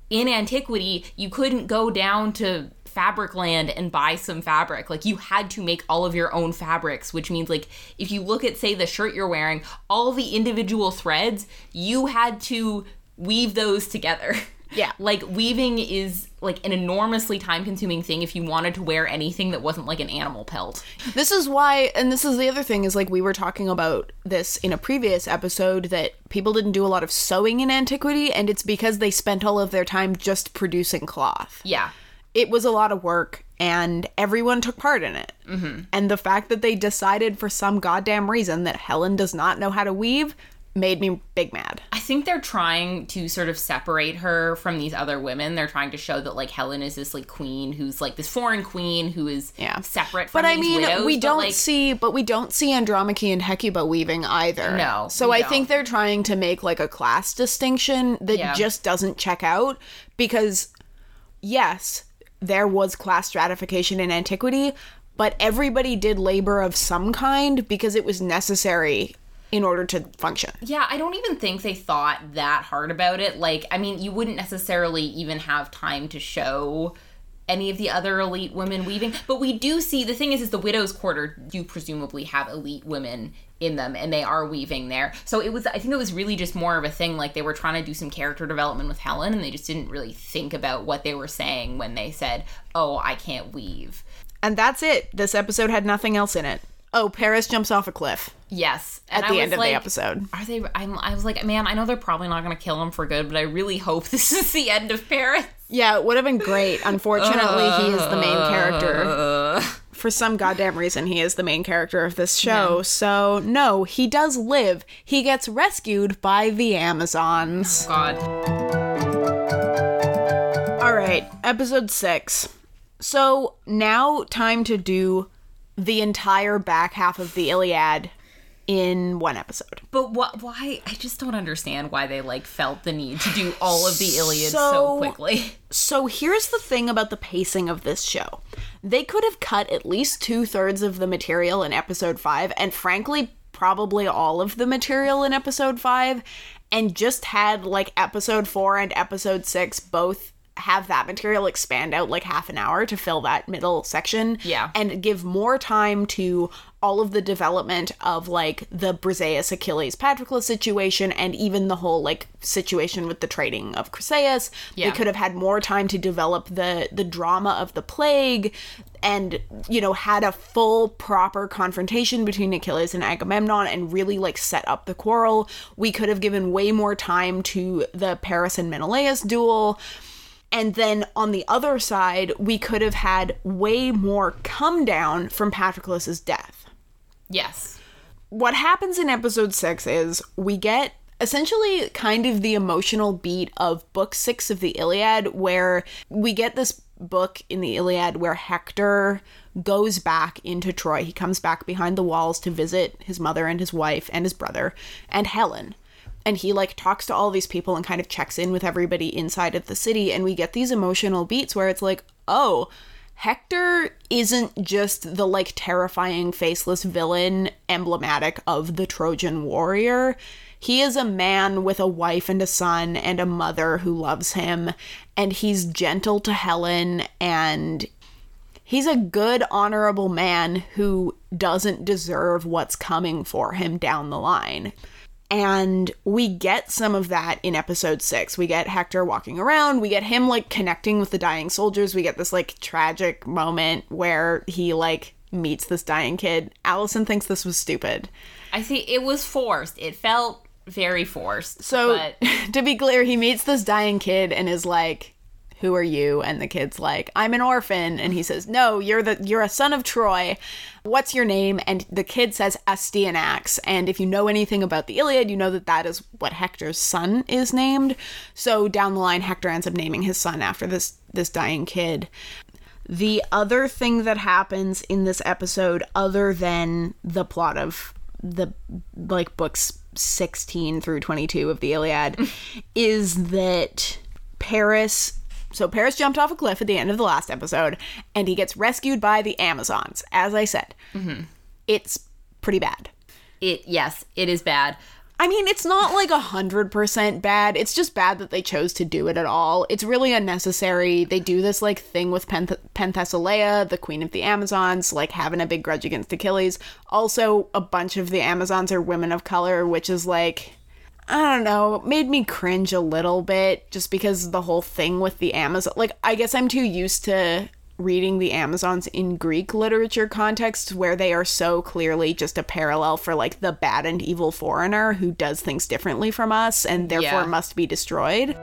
in antiquity, you couldn't go down to fabric land and buy some fabric. Like you had to make all of your own fabrics, which means like if you look at say the shirt you're wearing, all the individual threads, you had to weave those together. Yeah. *laughs* like weaving is like an enormously time consuming thing if you wanted to wear anything that wasn't like an animal pelt. This is why, and this is the other thing, is like we were talking about this in a previous episode that people didn't do a lot of sewing in antiquity, and it's because they spent all of their time just producing cloth. Yeah. It was a lot of work, and everyone took part in it. Mm-hmm. And the fact that they decided for some goddamn reason that Helen does not know how to weave made me big mad. I think they're trying to sort of separate her from these other women. They're trying to show that like Helen is this like queen who's like this foreign queen who is Yeah. separate from But I mean, widows, we don't like, see, but we don't see Andromache and Hecuba weaving either. No, So I don't. think they're trying to make like a class distinction that Yeah. just doesn't check out because, yes, there was class stratification in antiquity, but everybody did labor of some kind because it was necessary in order to function. Yeah, I don't even think they thought that hard about it. Like, I mean, you wouldn't necessarily even have time to show any of the other elite women weaving, but we do see the thing is is the widow's quarter do presumably have elite women in them and they are weaving there. So it was I think it was really just more of a thing like they were trying to do some character development with Helen and they just didn't really think about what they were saying when they said, "Oh, I can't weave." And that's it. This episode had nothing else in it. Oh, Paris jumps off a cliff Yes, and at the end of like, the episode. Are they? I'm, I was like, man, I know they're probably not going to kill him for good, but I really hope *laughs* this is the end of Paris. Yeah, it would have been great. Unfortunately, he is the main character. Uh. For some goddamn reason, he is the main character of this show. So, no, he does live. He gets rescued by the Amazons. Oh, God. All right, episode six. So, now time to do the entire back half of the Iliad in one episode. But what? Why? I just don't understand why they like felt the need to do all of the Iliad so, So- quickly. So here's the thing about the pacing of this show. They could have cut at least two thirds of the material in episode five, and frankly, probably all of the material in episode five, and just had like episode four and episode six both have that material expand out like half an hour to fill that middle section. Yeah. And give more time to all of the development of like the Briseis Achilles Patroclus situation and even the whole like situation with the trading of Chryseis. Yeah. They could have had more time to develop the the drama of the plague and you know had a full proper confrontation between Achilles and Agamemnon and really like set up the quarrel. We could have given way more time to the Paris and Menelaus duel. And then on the other side, we could have had way more come down from Patroclus's death Yes. what happens in episode six is we get essentially kind of the emotional beat of book six of the Iliad, where we get this book in the Iliad where Hector goes back into Troy. He comes back behind the walls to visit his mother and his wife and his brother and Helen. And he like talks to all these people and kind of checks in with everybody inside of the city. And we get these emotional beats where it's like, oh, Hector isn't just the like terrifying faceless villain emblematic of the Trojan warrior. He is a man with a wife and a son and a mother who loves him, and he's gentle to Helen and he's a good, honorable man who doesn't deserve what's coming for him down the line. And we get some of that in episode six. We get Hector walking around. We get him like connecting with the dying soldiers. We get this like tragic moment where he like meets this dying kid. Allison thinks this was stupid. I see it was forced. It felt very forced. So, *laughs* but to be clear, he meets this dying kid and is like, "Who are you?" And the kid's like, "I'm an orphan." And he says, "No, you're the you're a son of Troy. What's your name?" And the kid says Astyanax. And if you know anything about the Iliad, you know that that is what Hector's son is named. So down the line, Hector ends up naming his son after this this dying kid. The other thing that happens in this episode, other than the plot of the like books 16 through 22 of the Iliad, *laughs* is that Paris. So Paris jumped off a cliff at the end of the last episode, and he gets rescued by the Amazons. As I said, mm-hmm. it's pretty bad. it yes, it is bad. I mean, it's not like a hundred percent bad. It's just bad that they chose to do it at all. It's really unnecessary. They do this like thing with Penth- Penthesilea, the queen of the Amazons, like having a big grudge against Achilles. Also, a bunch of the Amazons are women of color, which is like, I don't know, made me cringe a little bit just because the whole thing with the Amazon. Like, I guess I'm too used to reading the Amazons in Greek literature contexts where they are so clearly just a parallel for like the bad and evil foreigner who does things differently from us and therefore Yeah. must be destroyed.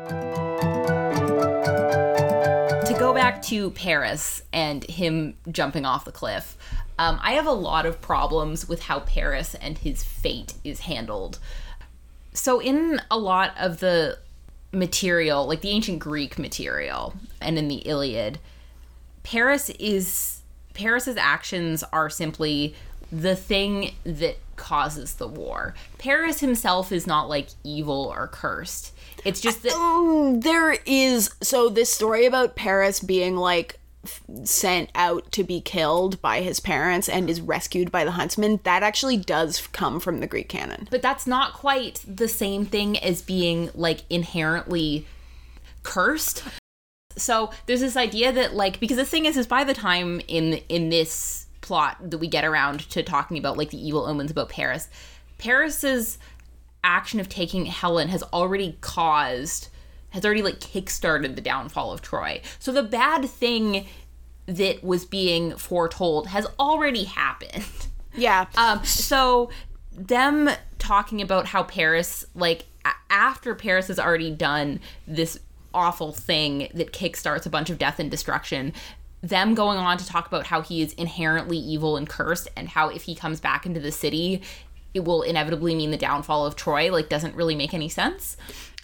to go back to Paris and him jumping off the cliff, um, I have a lot of problems with how Paris and his fate is handled. So, in a lot of the material, like the ancient Greek material and in the Iliad, Paris is Paris's actions are simply the thing that causes the war. Paris himself is not like evil or cursed. It's just that Mm, there is so this story about Paris being like sent out to be killed by his parents and is rescued by the huntsman that actually does come from the Greek canon. but that's not quite the same thing as being like inherently cursed so there's this idea that like because the thing is is by the time in in this plot that we get around to talking about like the evil omens about paris paris's action of taking helen has already caused has already like kickstarted the downfall of troy so the bad thing that was being foretold has already happened *laughs* Yeah. um, so them talking about how Paris, like a- after Paris has already done this awful thing that kickstarts a bunch of death and destruction, them going on to talk about how he is inherently evil and cursed, and how if he comes back into the city, it will inevitably mean the downfall of Troy. Like, doesn't really make any sense.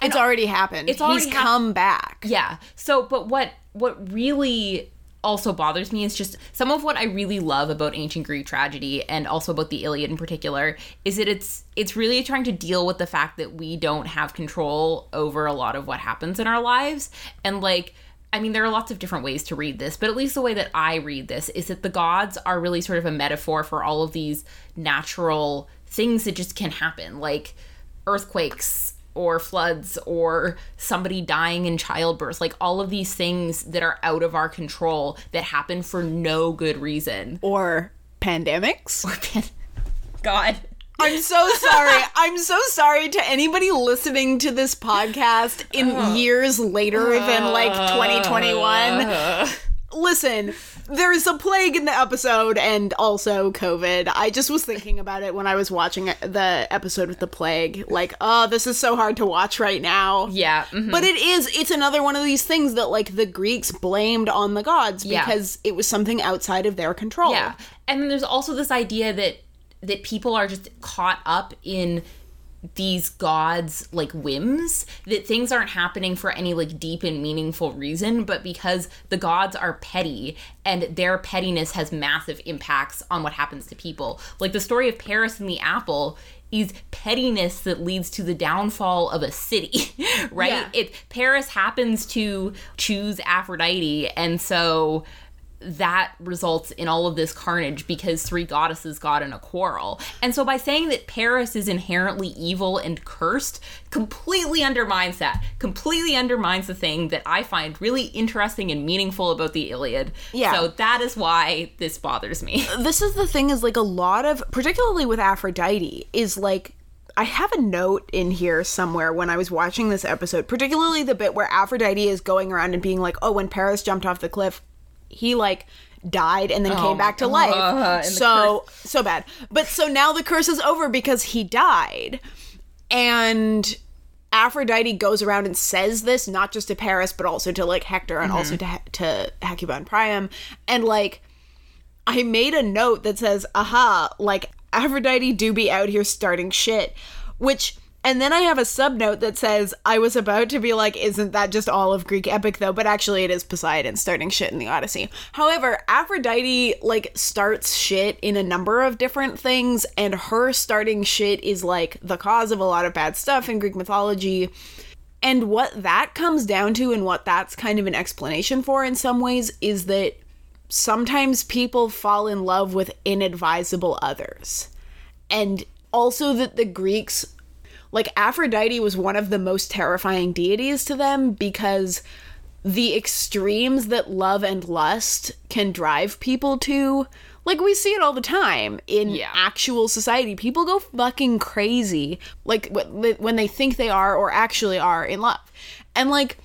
It's already happened. It's already He's hap- come back. Yeah. So, but what what really also bothers me is just some of what I really love about ancient Greek tragedy and also about the Iliad in particular is that it's it's really trying to deal with the fact that we don't have control over a lot of what happens in our lives and like I mean, there are lots of different ways to read this, but at least the way that I read this is that the gods are really sort of a metaphor for all of these natural things that just can happen, like earthquakes or floods or somebody dying in childbirth like all of these things that are out of our control that happen for no good reason Or pandemics. god I'm so sorry. I'm so sorry to anybody listening to this podcast in uh-huh. years later than like 2021. Uh-huh. Listen, there's a plague in the episode and also COVID. I just was thinking about it when I was watching the episode with the plague. Like, oh, this is so hard to watch right now. yeah mhm. But it is, it's another one of these things that like the Greeks blamed on the gods Yeah. because it was something outside of their control. yeah and then there's also this idea that that people are just caught up in these gods like whims that things aren't happening for any like deep and meaningful reason but because the gods are petty and their pettiness has massive impacts on what happens to people like the story of paris and the apple is pettiness that leads to the downfall of a city *laughs* right Yeah. it paris happens to choose aphrodite and so that results in all of this carnage because three goddesses got in a quarrel. And so by saying that Paris is inherently evil and cursed completely undermines that. Completely undermines the thing that I find really interesting and meaningful about the Iliad. Yeah. So that is why this bothers me. *laughs* this is the thing is like a lot of particularly with aphrodite is like i have a note in here somewhere when i was watching this episode particularly the bit where aphrodite is going around and being like oh when paris jumped off the cliff he like died and then came back to life. Uh, so so bad. But so now the curse is over because he died. And Aphrodite goes around and says this not just to Paris but also to like Hector and also to to Hecuba and Priam. And like I made a note that says aha like Aphrodite do be out here starting shit which and then I have a subnote that says I was about to be like isn't that just all of Greek epic though but actually it is Poseidon starting shit in the Odyssey. However, Aphrodite like starts shit in a number of different things and her starting shit is like the cause of a lot of bad stuff in Greek mythology. And what that comes down to, and what that's kind of an explanation for in some ways, is that sometimes people fall in love with inadvisable others. And also that the Greeks, like Aphrodite, was one of the most terrifying deities to them because the extremes that love and lust can drive people to. Like, we see it all the time in Yeah. actual society. People go fucking crazy, like, when they think they are or actually are in love. And, like,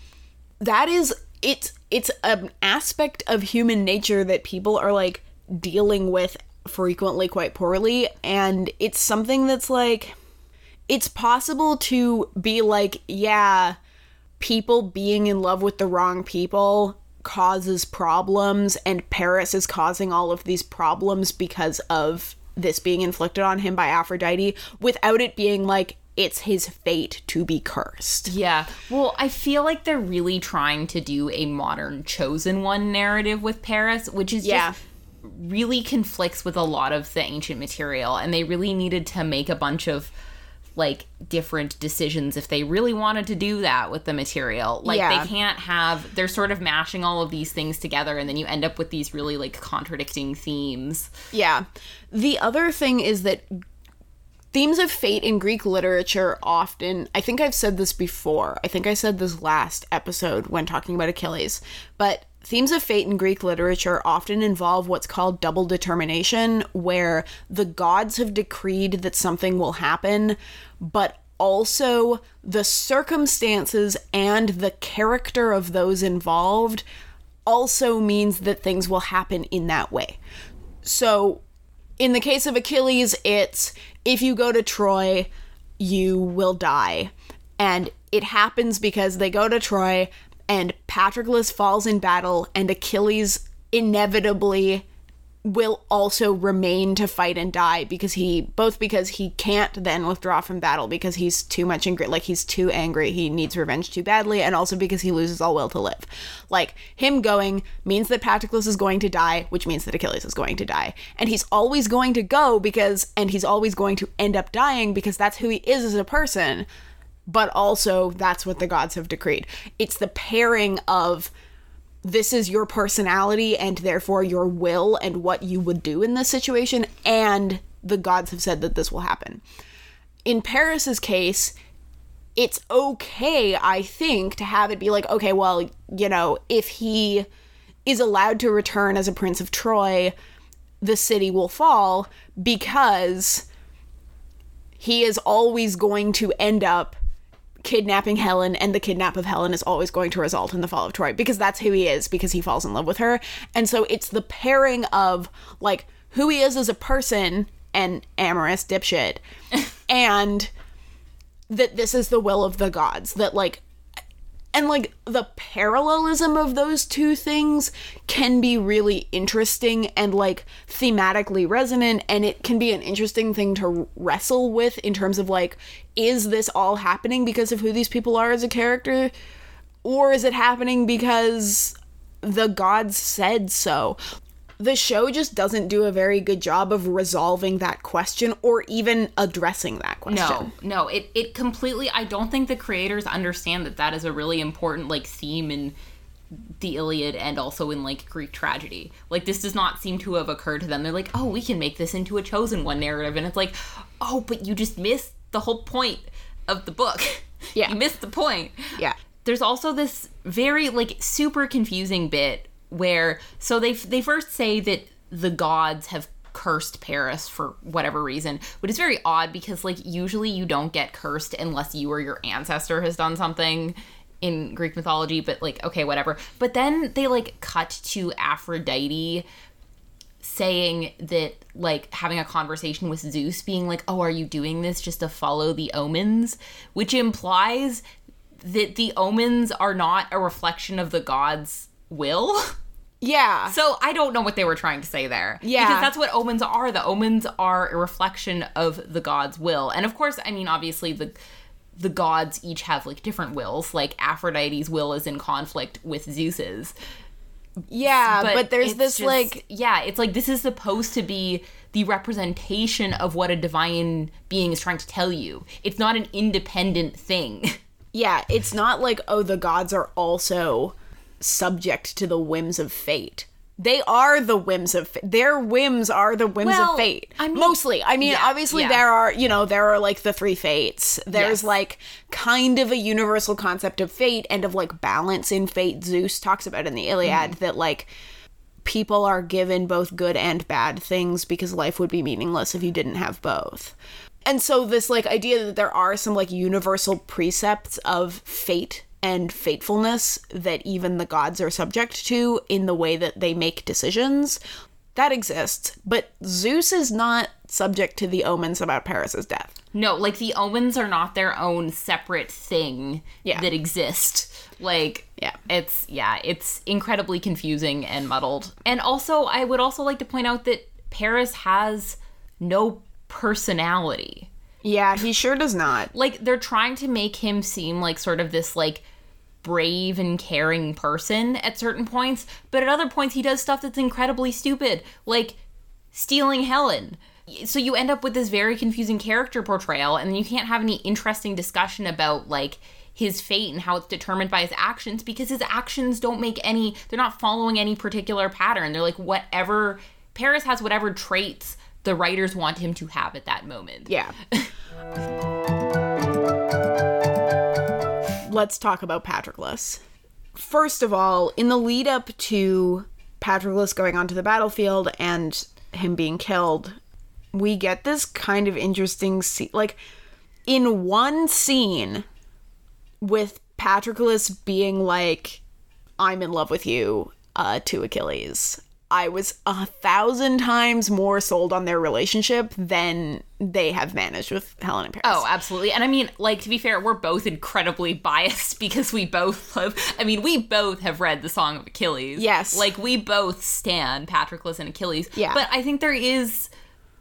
that is it's it's an aspect of human nature that people are like dealing with frequently quite poorly and it's something that's like it's possible to be like yeah people being in love with the wrong people causes problems and Paris is causing all of these problems because of this being inflicted on him by Aphrodite without it being like it's his fate to be cursed. Yeah. Well, I feel like they're really trying to do a modern chosen one narrative with Paris, which is Yeah. just really conflicts with a lot of the ancient material and they really needed to make a bunch of like different decisions if they really wanted to do that with the material. Like Yeah. they can't have they're sort of mashing all of these things together and then you end up with these really like contradicting themes. Yeah. The other thing is that themes of fate in Greek literature often, I think I've said this before. I think I said this last episode when talking about Achilles, but themes of fate in Greek literature often involve what's called double determination, where the gods have decreed that something will happen, but also the circumstances and the character of those involved also means that things will happen in that way. So, in the case of Achilles, it's if you go to Troy, you will die. And it happens because they go to Troy and Patroclus falls in battle, and Achilles inevitably will also remain to fight and die because he both because he can't then withdraw from battle because he's too much angry like he's too angry he needs revenge too badly and also because he loses all will to live. Like him going means that patroclus is going to die which means that achilles is going to die. And he's always going to go because and he's always going to end up dying because that's who he is as a person. But also that's what the gods have decreed. It's the pairing of this is your personality and therefore your will and what you would do in this situation and the gods have said that this will happen. In paris's case it's okay i think to have it be like okay well you know if he is allowed to return as a prince of troy the city will fall because he is always going to end up kidnapping Helen, and the kidnap of Helen is always going to result in the fall of Troy because that's who he is because he falls in love with her. And so it's the pairing of like who he is as a person and amorous dipshit, *laughs* and that this is the will of the gods. That like and like the parallelism of those two things can be really interesting and like thematically resonant and it can be an interesting thing to wrestle with in terms of like is this all happening because of who these people are as a character or is it happening because the gods said so the show just doesn't do a very good job of resolving that question or even addressing that question No, no, it it completely. I don't think the creators understand that that is a really important like theme in the Iliad and also in like Greek tragedy. Like this does not seem to have occurred to them. They're like, oh, we can make this into a chosen one narrative, and it's like, oh, but you just missed the whole point of the book. *laughs* Yeah. you missed the point. yeah there's also this very like super confusing bit where so they they first say that the gods have cursed Paris for whatever reason, which is very odd because like usually you don't get cursed unless you or your ancestor has done something in Greek mythology, but like okay, whatever. But then they like cut to Aphrodite saying that like having a conversation with Zeus being like, "Oh, are you doing this just to follow the omens?" which implies that the omens are not a reflection of the gods' will. yeah So I don't know what they were trying to say there. Yeah. Because that's what omens are. The omens are a reflection of the gods' will. And of course, I mean obviously the the gods each have like different wills. Like Aphrodite's will is in conflict with Zeus's. Yeah, but, there's this just- like yeah, it's like this is supposed to be the representation of what a divine being is trying to tell you. It's not an independent thing. *laughs* yeah, it's not like oh the gods are also subject to the whims of fate. They are the whims of fate. Their whims are the whims Well, of fate. I mean- Mostly. I mean, Yeah, obviously yeah. there are, you know, there are like the three fates. There's Yes. like kind of a universal concept of fate and of like balance in fate. Zeus talks about in the Iliad Mm. that like people are given both good and bad things because life would be meaningless if you didn't have both. And so this like idea that there are some like universal precepts of fate and fatefulness that even the gods are subject to in the way that they make decisions that exists but zeus is not subject to the omens about paris's death No, like the omens are not their own separate thing Yeah. that exist. Like Yeah. it's yeah, it's incredibly confusing and muddled. And also I would also like to point out that Paris has no personality. Yeah, he sure does not. Like they're trying to make him seem like sort of this like brave and caring person at certain points, but at other points he does stuff that's incredibly stupid, like stealing Helen. So you end up with this very confusing character portrayal and you can't have any interesting discussion about like his fate and how it's determined by his actions because his actions don't make any they're not following any particular pattern. They're like whatever Paris has whatever traits the writers want him to have at that moment. Yeah. *laughs* Let's talk about Patroclus. First of all, in the lead up to Patroclus going onto the battlefield and him being killed, we get this kind of interesting scene. Like, in one scene, with Patroclus being like, I'm in love with you uh, to Achilles, I was a thousand times more sold on their relationship than they have managed with Helen and Paris. Oh, absolutely. And I mean, like to be fair, we're both incredibly *laughs* biased because we both have I mean, we both have read the Song of Achilles. Yes. Like we both stand Patroclus and Achilles. Yeah. But I think there is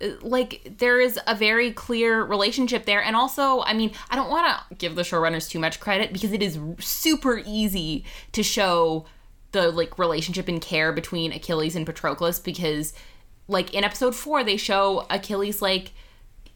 uh, like there is a very clear relationship there and also i mean i don't want to give the showrunners too much credit because it is super easy to show the like relationship and care between Achilles and Patroclus because like in episode 4 they show Achilles like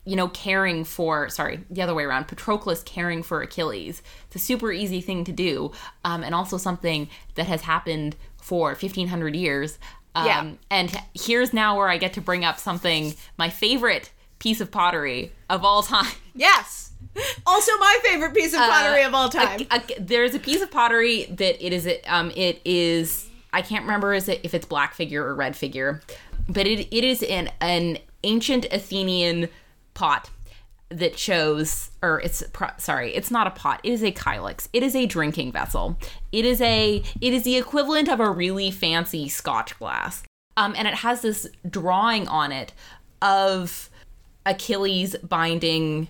you know caring for sorry the other way around Patroclus caring for Achilles it's a super easy thing to do um, and also something that has happened for 1500 years um, Yeah. and here's now where I get to bring up something my favorite piece of pottery of all time Yes. *laughs* Also, my favorite piece of pottery of all time. a- a- there's a piece of pottery that it is um it is I can't remember is it if it's black figure or red figure, but it it is an an ancient Athenian pot that shows or it's sorry it's not a pot it is a kylix it is a drinking vessel. It is a it is the equivalent of a really fancy scotch glass. Um and it has this drawing on it of achilles binding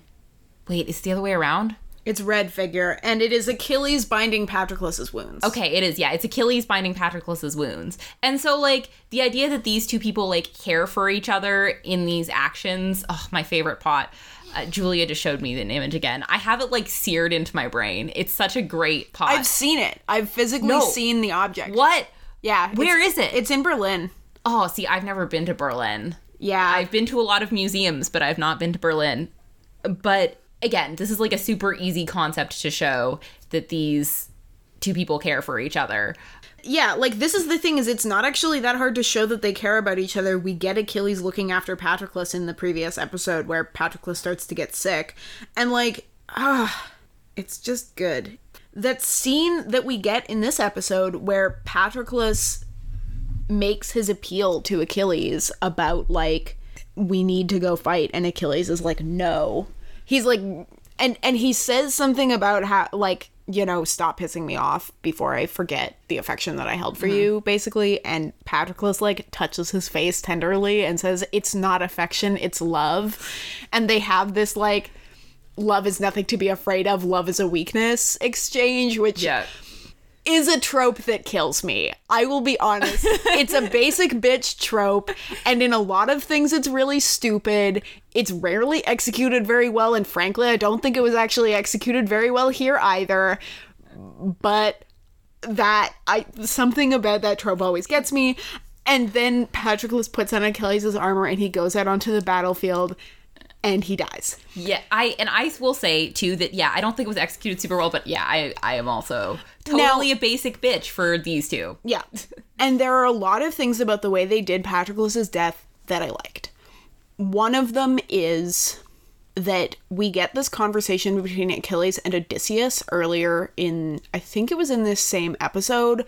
wait is the other way around It's red figure, and it is Achilles binding Patroclus's wounds. Okay, it is. Yeah, it's Achilles binding Patroclus's wounds. And so like the idea that these two people like care for each other in these actions, oh, my favorite pot. Uh, Julia just showed me the image again. I have it like seared into my brain. It's such a great pot. I've seen it. I've physically No. seen the object. what? Yeah. Where is it? It's in Berlin. Oh, see, I've never been to Berlin. Yeah. I've been to a lot of museums, but I've not been to Berlin. But again, this is like a super easy concept to show that these two people care for each other. yeah, like this is the thing is it's not actually that hard to show that they care about each other. We get Achilles looking after Patroclus in the previous episode where Patroclus starts to get sick. And like, ah, it's just good. That scene that we get in this episode where Patroclus makes his appeal to Achilles about like we need to go fight and Achilles is like no. He's like and and he says something about how like you know stop pissing me off before I forget the affection that I held for mm-hmm. you basically. And Patroclus like touches his face tenderly and says it's not affection it's love. And they have this like love is nothing to be afraid of love is a weakness exchange which is a trope that kills me. I will be honest. it's a basic bitch trope, and in a lot of things, it's really stupid. It's rarely executed very well, and frankly, I don't think it was actually executed very well here either. But that I something about that trope always gets me. And then Patroclus puts on Achilles' armor and he goes out onto the battlefield and he dies. Yeah, I and I will say too that yeah, I don't think it was executed super well, but yeah, I I am also totally a basic bitch for these two. Yeah. *laughs* and there are a lot of things about the way they did Patroclus's death that I liked. One of them is that we get this conversation between Achilles and Odysseus earlier in I think it was in this same episode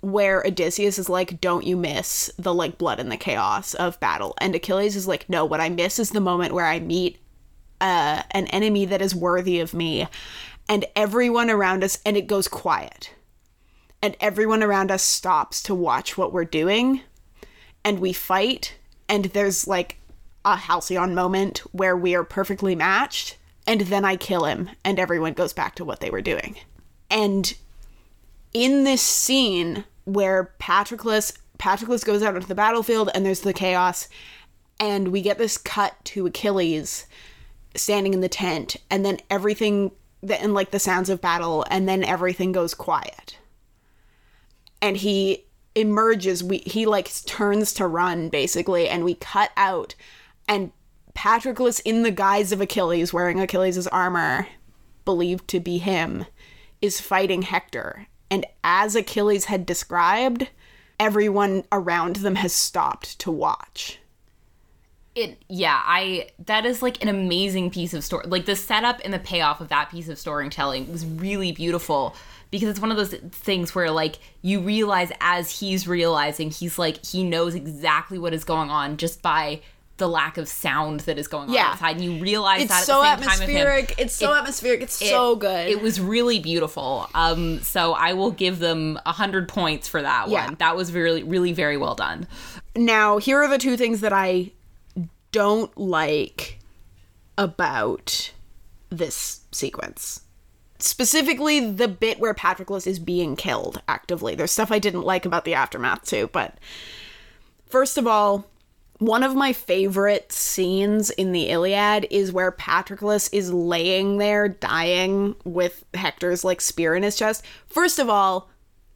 where Odysseus is like don't you miss the like blood and the chaos of battle and Achilles is like no what I miss is the moment where I meet uh, an enemy that is worthy of me and everyone around us and it goes quiet. And everyone around us stops to watch what we're doing and we fight and there's like a halcyon moment where we are perfectly matched and then i kill him and everyone goes back to what they were doing. And in this scene where patroclus patroclus goes out onto the battlefield and there's the chaos and we get this cut to achilles standing in the tent and then everything the, and like the sounds of battle and then everything goes quiet. And he emerges we he like turns to run basically and we cut out and patroclus in the guise of achilles wearing achilles' armor believed to be him is fighting hector. And as achilles had described everyone around them has stopped to watch it yeah i that is like an amazing piece of story like the setup and the payoff of that piece of storytelling was really beautiful because it's one of those things where like you realize as he's realizing he's like he knows exactly what is going on just by the lack of sound that is going on Yeah. outside and you realize it's that at so the same time him atmospheric it's so It- atmospheric it's it- so good It was really beautiful. Um, so I will give them a hundred points for that Yeah. one. That was really, really very well done. Now, here are the two things that I don't like about this sequence. Specifically, the bit where Patroclus is being killed actively. There's stuff I didn't like about the aftermath, too, but first of all, one of my favorite scenes in the Iliad is where Patroclus is laying there dying with Hector's like spear in his chest. First of all,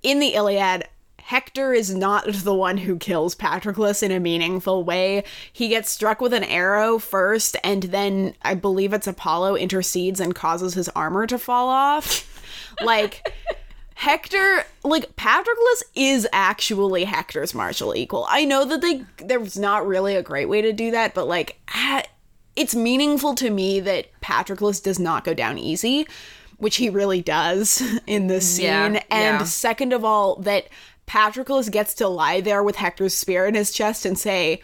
in the Iliad, Hector is not *laughs* the one who kills Patroclus in a meaningful way. He gets struck with an arrow first, and then I believe it's Apollo intercedes and causes his armor to fall off. *laughs* like, Hector, like Patroclus is actually Hector's martial equal. I know that they there's not really a great way to do that, but like ah, it's meaningful to me that Patroclus does not go down easy, which he really does *laughs* in this scene. Yeah, and yeah. second of all, that Patroclus gets to lie there with Hector's spear in his chest and say,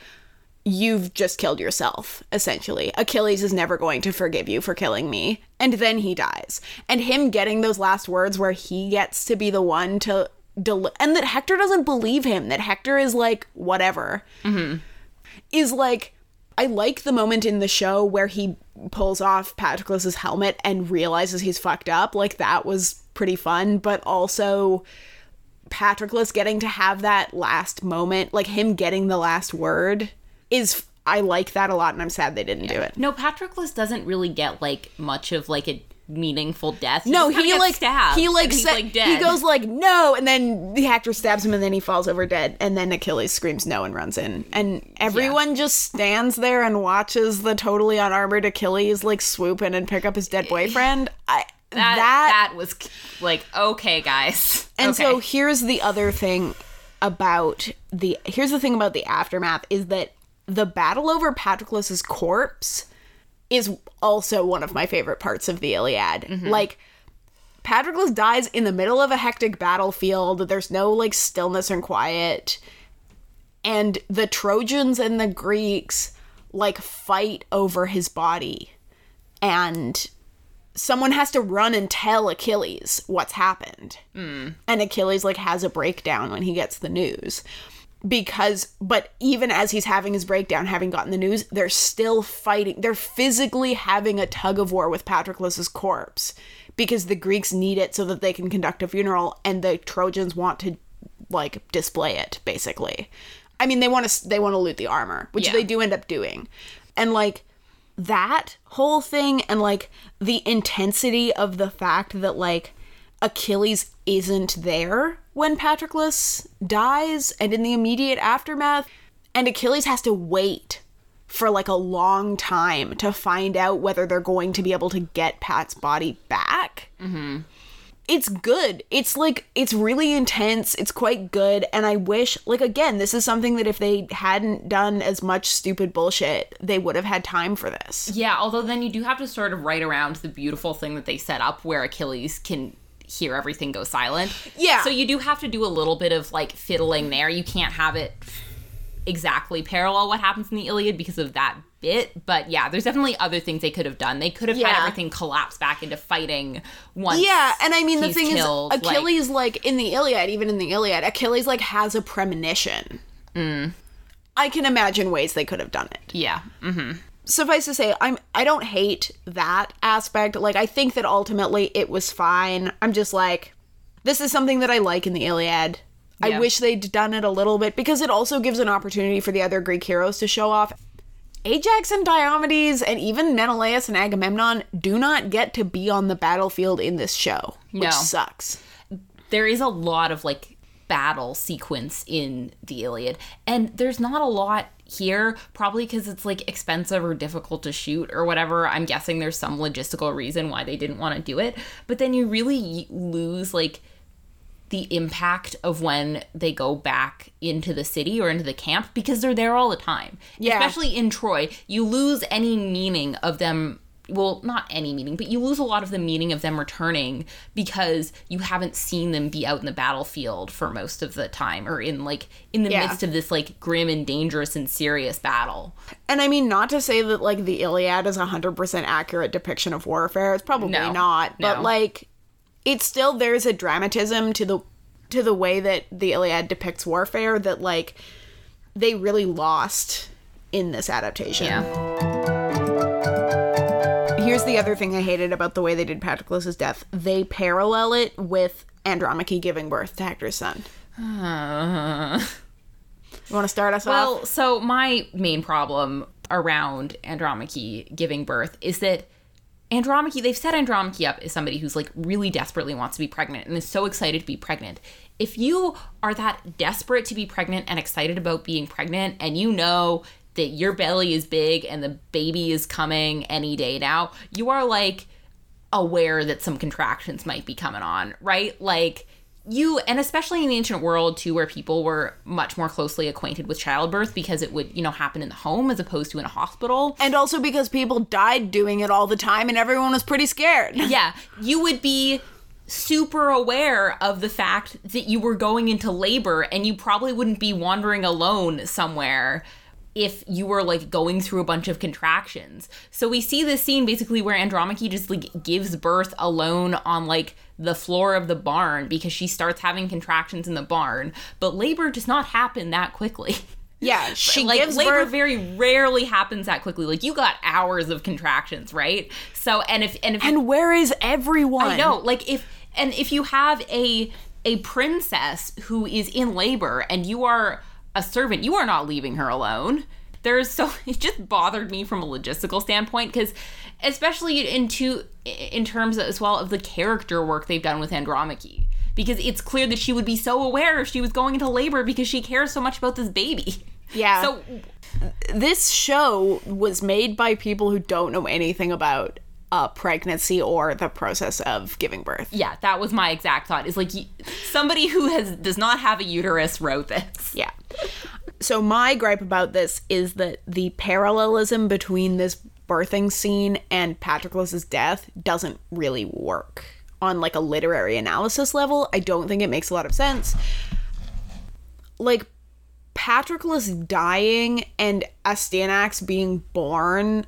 You've just killed yourself, essentially. Achilles is never going to forgive you for killing me. And then he dies. And him getting those last words where he gets to be the one to. Del- and that Hector doesn't believe him, that Hector is like, whatever. Mm-hmm. Is like, I like the moment in the show where he pulls off Patroclus's helmet and realizes he's fucked up. Like, that was pretty fun, but also. Patroclus getting to have that last moment, like him getting the last word, is I like that a lot, and I'm sad they didn't do it. No, Patroclus doesn't really get like much of like a meaningful death. No, he like stabbed, he like and he's, sa- like dead. he goes like no, and then the Hector stabs him, and then he falls over dead, and then Achilles screams no and runs in, and everyone just stands there and watches the totally unarmored Achilles like swoop in and pick up his dead *laughs* boyfriend. I that, that was like okay, guys. And okay. so here's the other thing about the here's the thing about the aftermath is that the battle over Patroclus's corpse is also one of my favorite parts of the Iliad. Mm-hmm. Like Patroclus dies in the middle of a hectic battlefield. There's no like stillness and quiet. And the Trojans and the Greeks like fight over his body. And someone has to run and tell Achilles what's happened. And Achilles like has a breakdown when he gets the news. Because but even as he's having his breakdown having gotten the news, they're still fighting. They're physically having a tug of war with Patroclus's corpse because the Greeks need it so that they can conduct a funeral and the Trojans want to like display it basically. I mean, they want to they want to loot the armor, which Yeah. they do end up doing. And like that whole thing and like the intensity of the fact that like Achilles isn't there when Patroclus dies and in the immediate aftermath and Achilles has to wait for like a long time to find out whether they're going to be able to get Pat's body back. Mm-hmm. It's good. It's like it's really intense. It's quite good and I wish like again, this is something that if they hadn't done as much stupid bullshit, they would have had time for this. Yeah, although then you do have to sort of write around the beautiful thing that they set up where Achilles can hear everything go silent. Yeah. So you do have to do a little bit of like fiddling there. You can't have it exactly parallel what happens in the Iliad because of that bit. But yeah, there's definitely other things they could have done. They could have Yeah. had everything collapse back into fighting once. Yeah, and I mean the thing killed, is Achilles like, in the Iliad, even in the Iliad, Achilles like has a premonition. I can imagine ways they could have done it. Yeah. Mm. Suffice to say, I'm I don't hate that aspect. Like I think that ultimately it was fine. I'm just like this is something that I like in the Iliad. I wish they'd done it a little bit because it also gives an opportunity for the other Greek heroes to show off. Ajax and Diomedes and even Menelaus and Agamemnon do not get to be on the battlefield in this show, which No. sucks. there is a lot of like battle sequence in the Iliad, and there's not a lot here, probably because it's like expensive or difficult to shoot or whatever. I'm guessing there's some logistical reason why they didn't want to do it, but then you really lose like the impact of when they go back into the city or into the camp because they're there all the time. Yeah. Especially in Troy, you lose any meaning of them. Well, not any meaning, but you lose a lot of the meaning of them returning because you haven't seen them be out in the battlefield for most of the time or in like in the Yeah. midst of this like grim and dangerous and serious battle. And I mean, not to say that like the Iliad is a hundred percent accurate depiction of warfare. It's probably No. not, but No. like, it's still there's a dramatism to the to the way that the Iliad depicts warfare that like they really lost in this adaptation. Yeah. Here's the other thing I hated about the way they did Patroclus' death. They parallel it with Andromache giving birth to Hector's son. Uh, *sighs* You want to start us off? Well, so my main problem around Andromache giving birth is that Andromache, they've set Andromache up as somebody who's like really desperately wants to be pregnant and is so excited to be pregnant. If you are that desperate to be pregnant and excited about being pregnant and you know that your belly is big and the baby is coming any day now, you are like aware that some contractions might be coming on, right? Like you and especially in the ancient world too where people were much more closely acquainted with childbirth because it would, you know, happen in the home as opposed to in a hospital. and also because people died doing it all the time and everyone was pretty scared. *laughs* yeah, you would be super aware of the fact that you were going into labor and you probably wouldn't be wandering alone somewhere if you were like going through a bunch of contractions. So we see this scene basically where Andromache just like gives birth alone on like the floor of the barn because she starts having contractions in the barn, but labor does not happen that quickly. Yeah, *laughs* she like gives labor birth. very rarely happens that quickly. Like you got hours of contractions, right? So and if and if and where is everyone? I know, like if and if you have a a princess who is in labor and you are a servant, you are not leaving her alone. There's so *laughs* it just bothered me from a logistical standpoint because especially into in terms as well of the character work they've done with Andromache. Because it's clear that she would be so aware if she was going into labor because she cares so much about this baby. Yeah. So this show was made by people who don't know anything about uh, pregnancy or the process of giving birth. yeah, that was my exact thought. Is like somebody who has does not have a uterus wrote this. Yeah. So my gripe about this is that the parallelism between this birthing scene and Patroclus' death doesn't really work on like a literary analysis level. I don't think it makes a lot of sense. Like Patroclus dying and Astyanax being born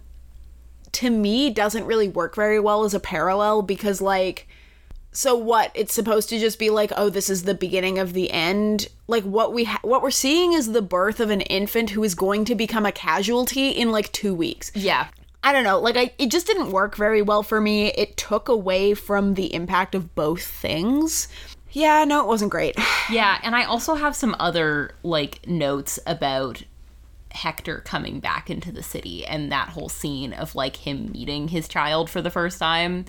to me doesn't really work very well as a parallel because like so what it's supposed to just be like oh this is the beginning of the end like what we ha- what we're seeing is the birth of an infant who is going to become a casualty in like 2 weeks Yeah. I don't know like I, it just didn't work very well for me it took away from the impact of both things yeah no it wasn't great *sighs* Yeah, and I also have some other like notes about Hector coming back into the city and that whole scene of like him meeting his child for the first time.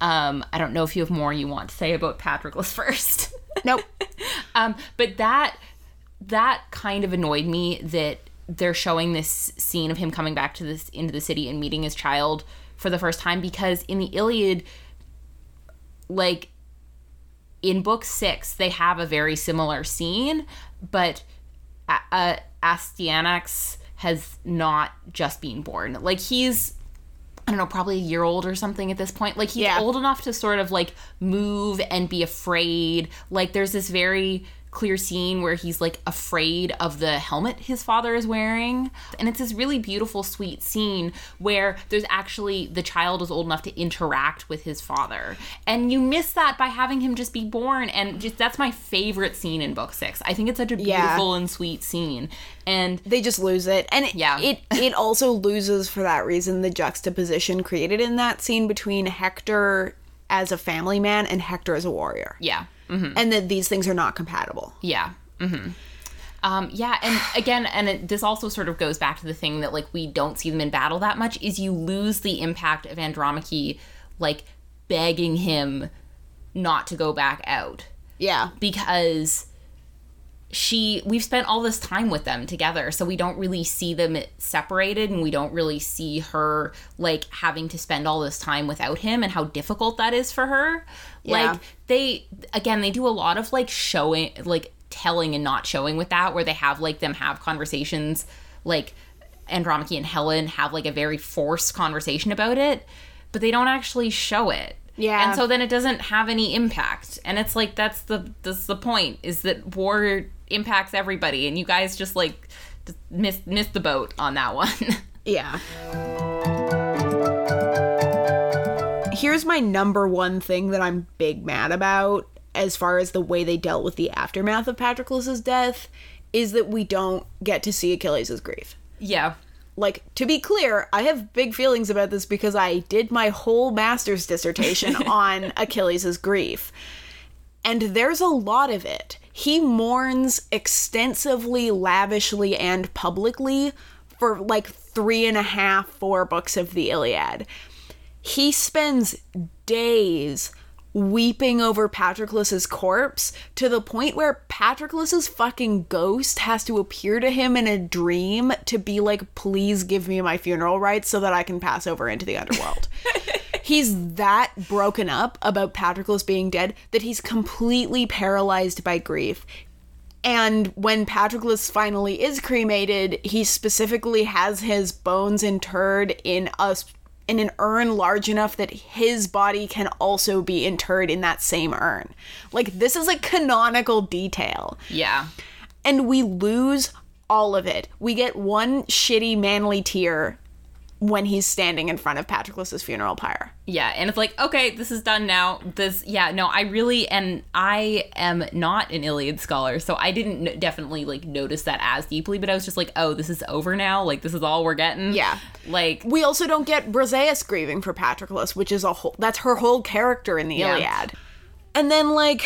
Um, I don't know if you have more you want to say about Patroclus *laughs* first. nope *laughs* um, but that that kind of annoyed me that they're showing this scene of him coming back to this into the city and meeting his child for the first time because in the Iliad, like in book six, they have a very similar scene, but uh, uh, Astyanax has not just been born. Like he's I don't know, probably a year old or something at this point. Like he's Yeah. old enough to sort of like move and be afraid. Like there's this very clear scene where he's like afraid of the helmet his father is wearing. And it's this really beautiful, sweet scene where there's actually the child is old enough to interact with his father. And you miss that by having him just be born. And just that's my favorite scene in book six. I think it's such a Yeah. beautiful and sweet scene. And they just lose it and it, Yeah. it it also loses for that reason the juxtaposition created in that scene between hector as a family man and hector as a warrior yeah. Hmm and that these things are not compatible Yeah. hmm Um, yeah, and again, and it, this also sort of goes back to the thing that like we don't see them in battle that much. Is you lose the impact of Andromache, like begging him not to go back out Yeah. because she we've spent all this time with them together so we don't really see them separated and we don't really see her like having to spend all this time without him and how difficult that is for her Yeah. like they again they do a lot of like showing like telling and not showing with that where they have like them have conversations like Andromache and Helen have like a very forced conversation about it but they don't actually show it Yeah. and so then it doesn't have any impact and it's like that's the that's the point is that war impacts everybody and you guys just like just missed missed the boat on that one *laughs* Yeah. Here's my number one thing that I'm big mad about as far as the way they dealt with the aftermath of Patroclus's death is that we don't get to see Achilles' grief. yeah Like, to be clear, I have big feelings about this because I did my whole master's dissertation *laughs* on Achilles' grief. And there's a lot of it. He mourns extensively, lavishly, and publicly for like three and a half, four books of the Iliad. He spends days weeping over Patroclus's corpse to the point where Patroclus's fucking ghost has to appear to him in a dream to be like, please give me my funeral rites so that I can pass over into the underworld. *laughs* he's that broken up about Patroclus being dead that he's completely paralyzed by grief. And when Patroclus finally is cremated, he specifically has his bones interred in a in an urn large enough that his body can also be interred in that same urn. Like this is a canonical detail. yeah And we lose all of it. We get one shitty manly tear when he's standing in front of Patroclus's funeral pyre. yeah and it's like okay this is done now this yeah no i really and i am not an iliad scholar so i didn't n- definitely like notice that as deeply but i was just like oh this is over now like this is all we're getting Yeah. like We also don't get Briseis grieving for Patroclus, which is a whole that's her whole character in the Yeah. Iliad. And then like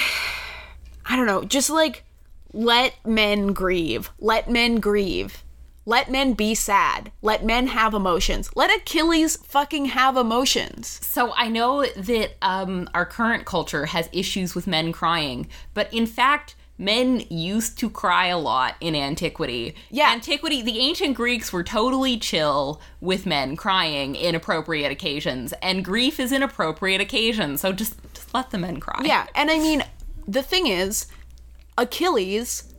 I don't know, just like let men grieve. Let men grieve. Let men be sad. Let men have emotions. Let Achilles fucking have emotions. So I know that um, our current culture has issues with men crying, but in fact, men used to cry a lot in antiquity. Yeah. Antiquity, the ancient Greeks were totally chill with men crying in appropriate occasions, and grief is an appropriate occasion, so just, just let the men cry. Yeah, and I mean, the thing is, Achilles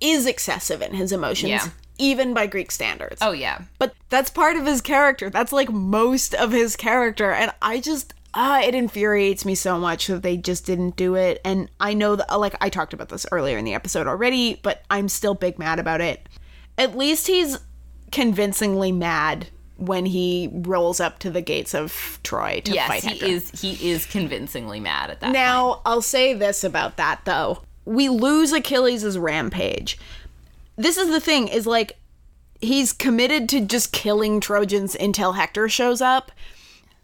is excessive in his emotions, Yeah. Even by Greek standards. Oh, yeah. But that's part of his character. That's like most of his character. And I just, ah, it infuriates me so much that they just didn't do it. And I know that, like, I talked about this earlier in the episode already, but I'm still big mad about it. At least he's convincingly mad when he rolls up to the gates of Troy to Yes, fight he is. He is convincingly mad at that. point. Now, I'll say this about that though. We lose Achilles' rampage. This is the thing is like he's committed to just killing Trojans until Hector shows up.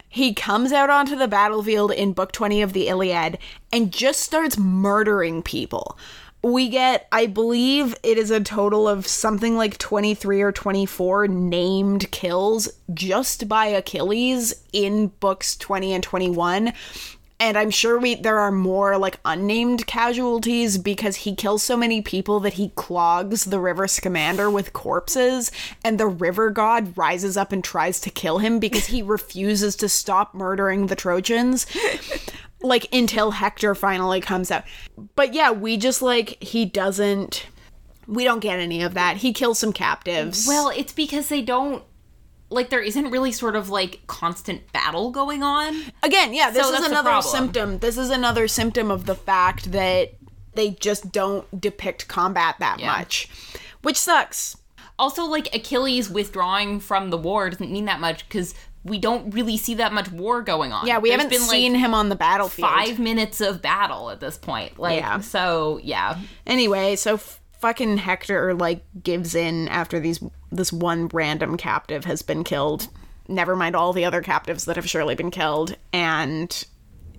He comes out onto the battlefield in book 20 of the Iliad and just starts murdering people. We get, I believe it is a total of something like 23 or 24 named kills just by Achilles in books 20 and 21 and I'm sure we there are more like unnamed casualties because he kills so many people that he clogs the river Scamander with corpses and the river god rises up and tries to kill him because he *laughs* refuses to stop murdering the Trojans *laughs* like until Hector finally comes out. But yeah, we just like he doesn't we don't get any of that. He kills some captives. Well, it's because they don't like there isn't really sort of like constant battle going on. Again, yeah, this So is another symptom. This is another symptom of the fact that they just don't depict combat that Yeah. much, which sucks. Also, like Achilles withdrawing from the war doesn't mean that much because we don't really see that much war going on. Yeah, we There's haven't been, seen like, him on the battlefield. five minutes of battle at this point. Like, Yeah. so yeah, Anyway, so fucking Hector like gives in after these this one random captive has been killed. Never mind all the other captives that have surely been killed, and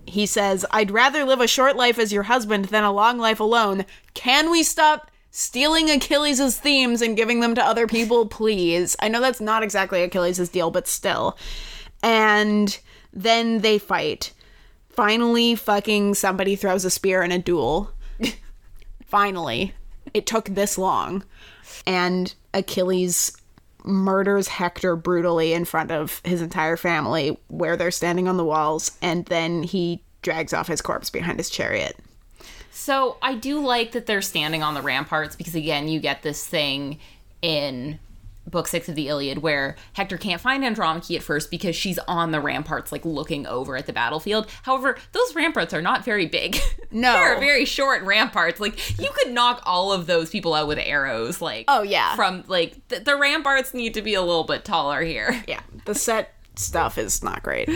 he says, "I'd rather live a short life as your husband than a long life alone. Can we stop stealing Achilles' themes and giving them to other people, please. I know that's not exactly Achilles' deal, but still. And then they fight. Finally, fucking somebody throws a spear in a duel. *laughs* Finally. It took this long. And Achilles murders Hector brutally in front of his entire family where they're standing on the walls, and then he drags off his corpse behind his chariot. So I do like that they're standing on the ramparts because again, you get this thing in book six of the Iliad where Hector can't find Andromache at first because she's on the ramparts, like looking over at the battlefield. However, those ramparts are not very big. *laughs* No. They're very short ramparts. Like you could knock all of those people out with arrows. Like Oh, yeah. from like th- the ramparts need to be a little bit taller here. *laughs* Yeah, the set stuff is not great.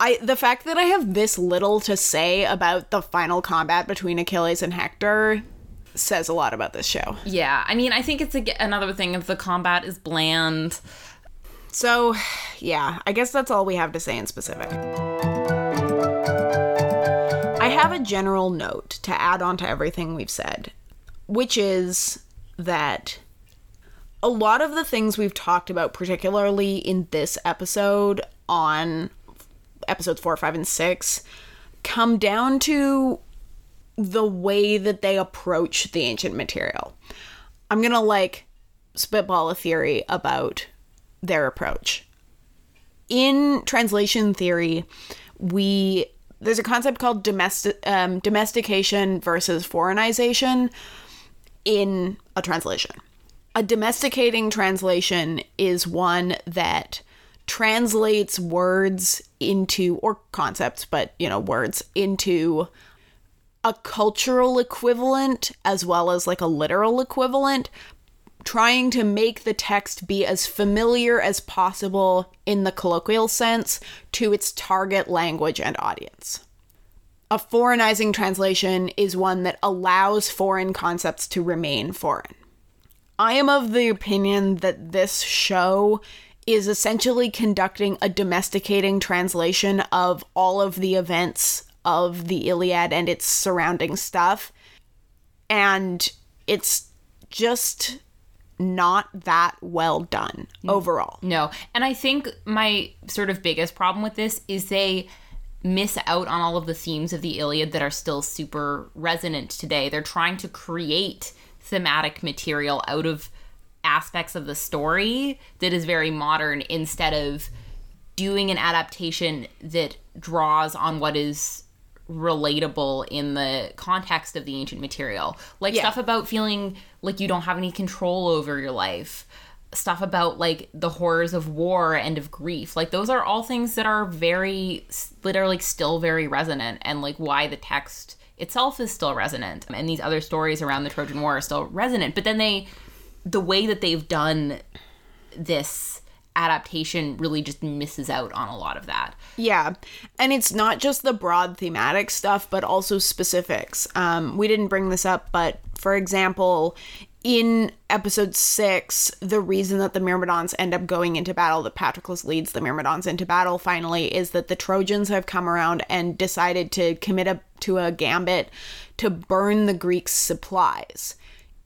I the fact that I have this little to say about the final combat between Achilles and Hector says a lot about this show. Yeah, I mean, I think it's a, another thing if the combat is bland. So, yeah, I guess that's all we have to say in specific. I have a general note to add on to everything we've said, which is that a lot of the things we've talked about, particularly in this episode on episodes four, five, and six, come down to the way that they approach the ancient material. I'm gonna like spitball a theory about their approach. In translation theory, we there's a concept called domestic um, domestication versus foreignization in a translation. A domesticating translation is one that translates words into or concepts, but you know, words into a cultural equivalent as well as like a literal equivalent, trying to make the text be as familiar as possible in the colloquial sense to its target language and audience. A foreignizing translation is one that allows foreign concepts to remain foreign. I am of the opinion that this show is essentially conducting a domesticating translation of all of the events of the Iliad and its surrounding stuff. And it's just not that well done overall. No. And I think my sort of biggest problem with this is they miss out on all of the themes of the Iliad that are still super resonant today. They're trying to create thematic material out of aspects of the story that is very modern instead of doing an adaptation that draws on what is relatable in the context of the ancient material. Like Yeah. stuff about feeling like you don't have any control over your life. Stuff about like the horrors of war and of grief. Like those are all things that are very that are like still very resonant and like why the text itself is still resonant and these other stories around the Trojan War are still resonant. But then they the way that they've done this adaptation really just misses out on a lot of that. Yeah. And it's not just the broad thematic stuff, but also specifics. Um, we didn't bring this up, but for example, in episode six, the reason that the Myrmidons end up going into battle, that Patroclus leads the Myrmidons into battle finally, is that the Trojans have come around and decided to commit a, to a gambit to burn the Greeks' supplies.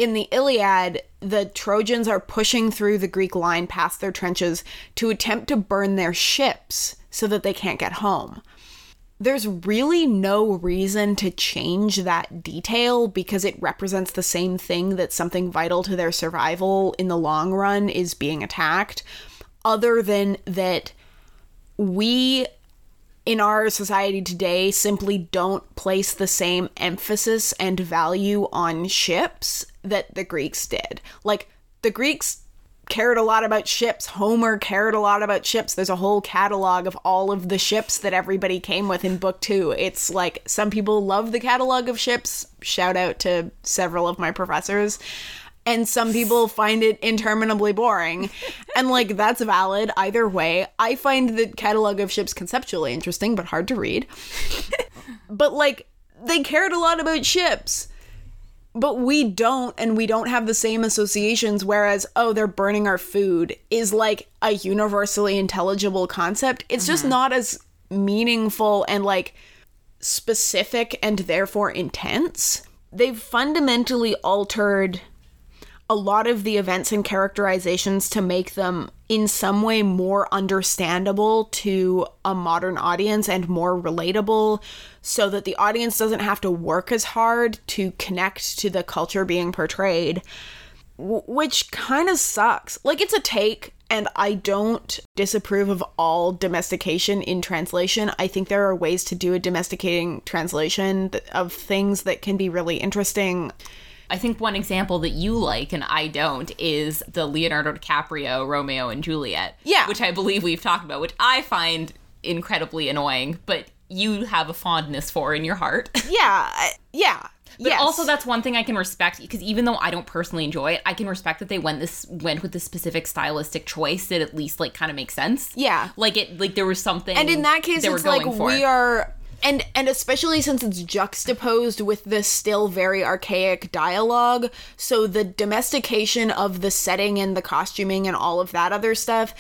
In the Iliad, the Trojans are pushing through the Greek line past their trenches to attempt to burn their ships so that they can't get home. There's really no reason to change that detail because it represents the same thing that something vital to their survival in the long run is being attacked, other than that we in our society today simply don't place the same emphasis and value on ships that the Greeks did. Like the Greeks cared a lot about ships. Homer cared a lot about ships. There's a whole catalog of all of the ships that everybody came with in book 2. It's like some people love the catalog of ships. Shout out to several of my professors and some people find it interminably boring. *laughs* and like that's valid either way. I find the catalog of ships conceptually interesting but hard to read. *laughs* but like they cared a lot about ships. But we don't and we don't have the same associations whereas oh they're burning our food is like a universally intelligible concept. It's just mm-hmm. not as meaningful and like specific and therefore intense they've fundamentally altered a lot of the events and characterizations to make them in some way more understandable to a modern audience and more relatable so that the audience doesn't have to work as hard to connect to the culture being portrayed which kind of sucks like it's a take and I don't disapprove of all domestication in translation. I think there are ways to do a domesticating translation of things that can be really interesting. I think one example that you like and I don't is the Leonardo DiCaprio Romeo and Juliet. Yeah. Which I believe we've talked about, which I find incredibly annoying, but you have a fondness for in your heart. *laughs* Yeah. Yeah. But yes. also that's one thing I can respect because even though I don't personally enjoy it, I can respect that they went this went with this specific stylistic choice that at least like kind of makes sense. Yeah. Like it like there was something and in that case it's like for. we are and and especially since it's juxtaposed with the still very archaic dialogue so the domestication of the setting and the costuming and all of that other stuff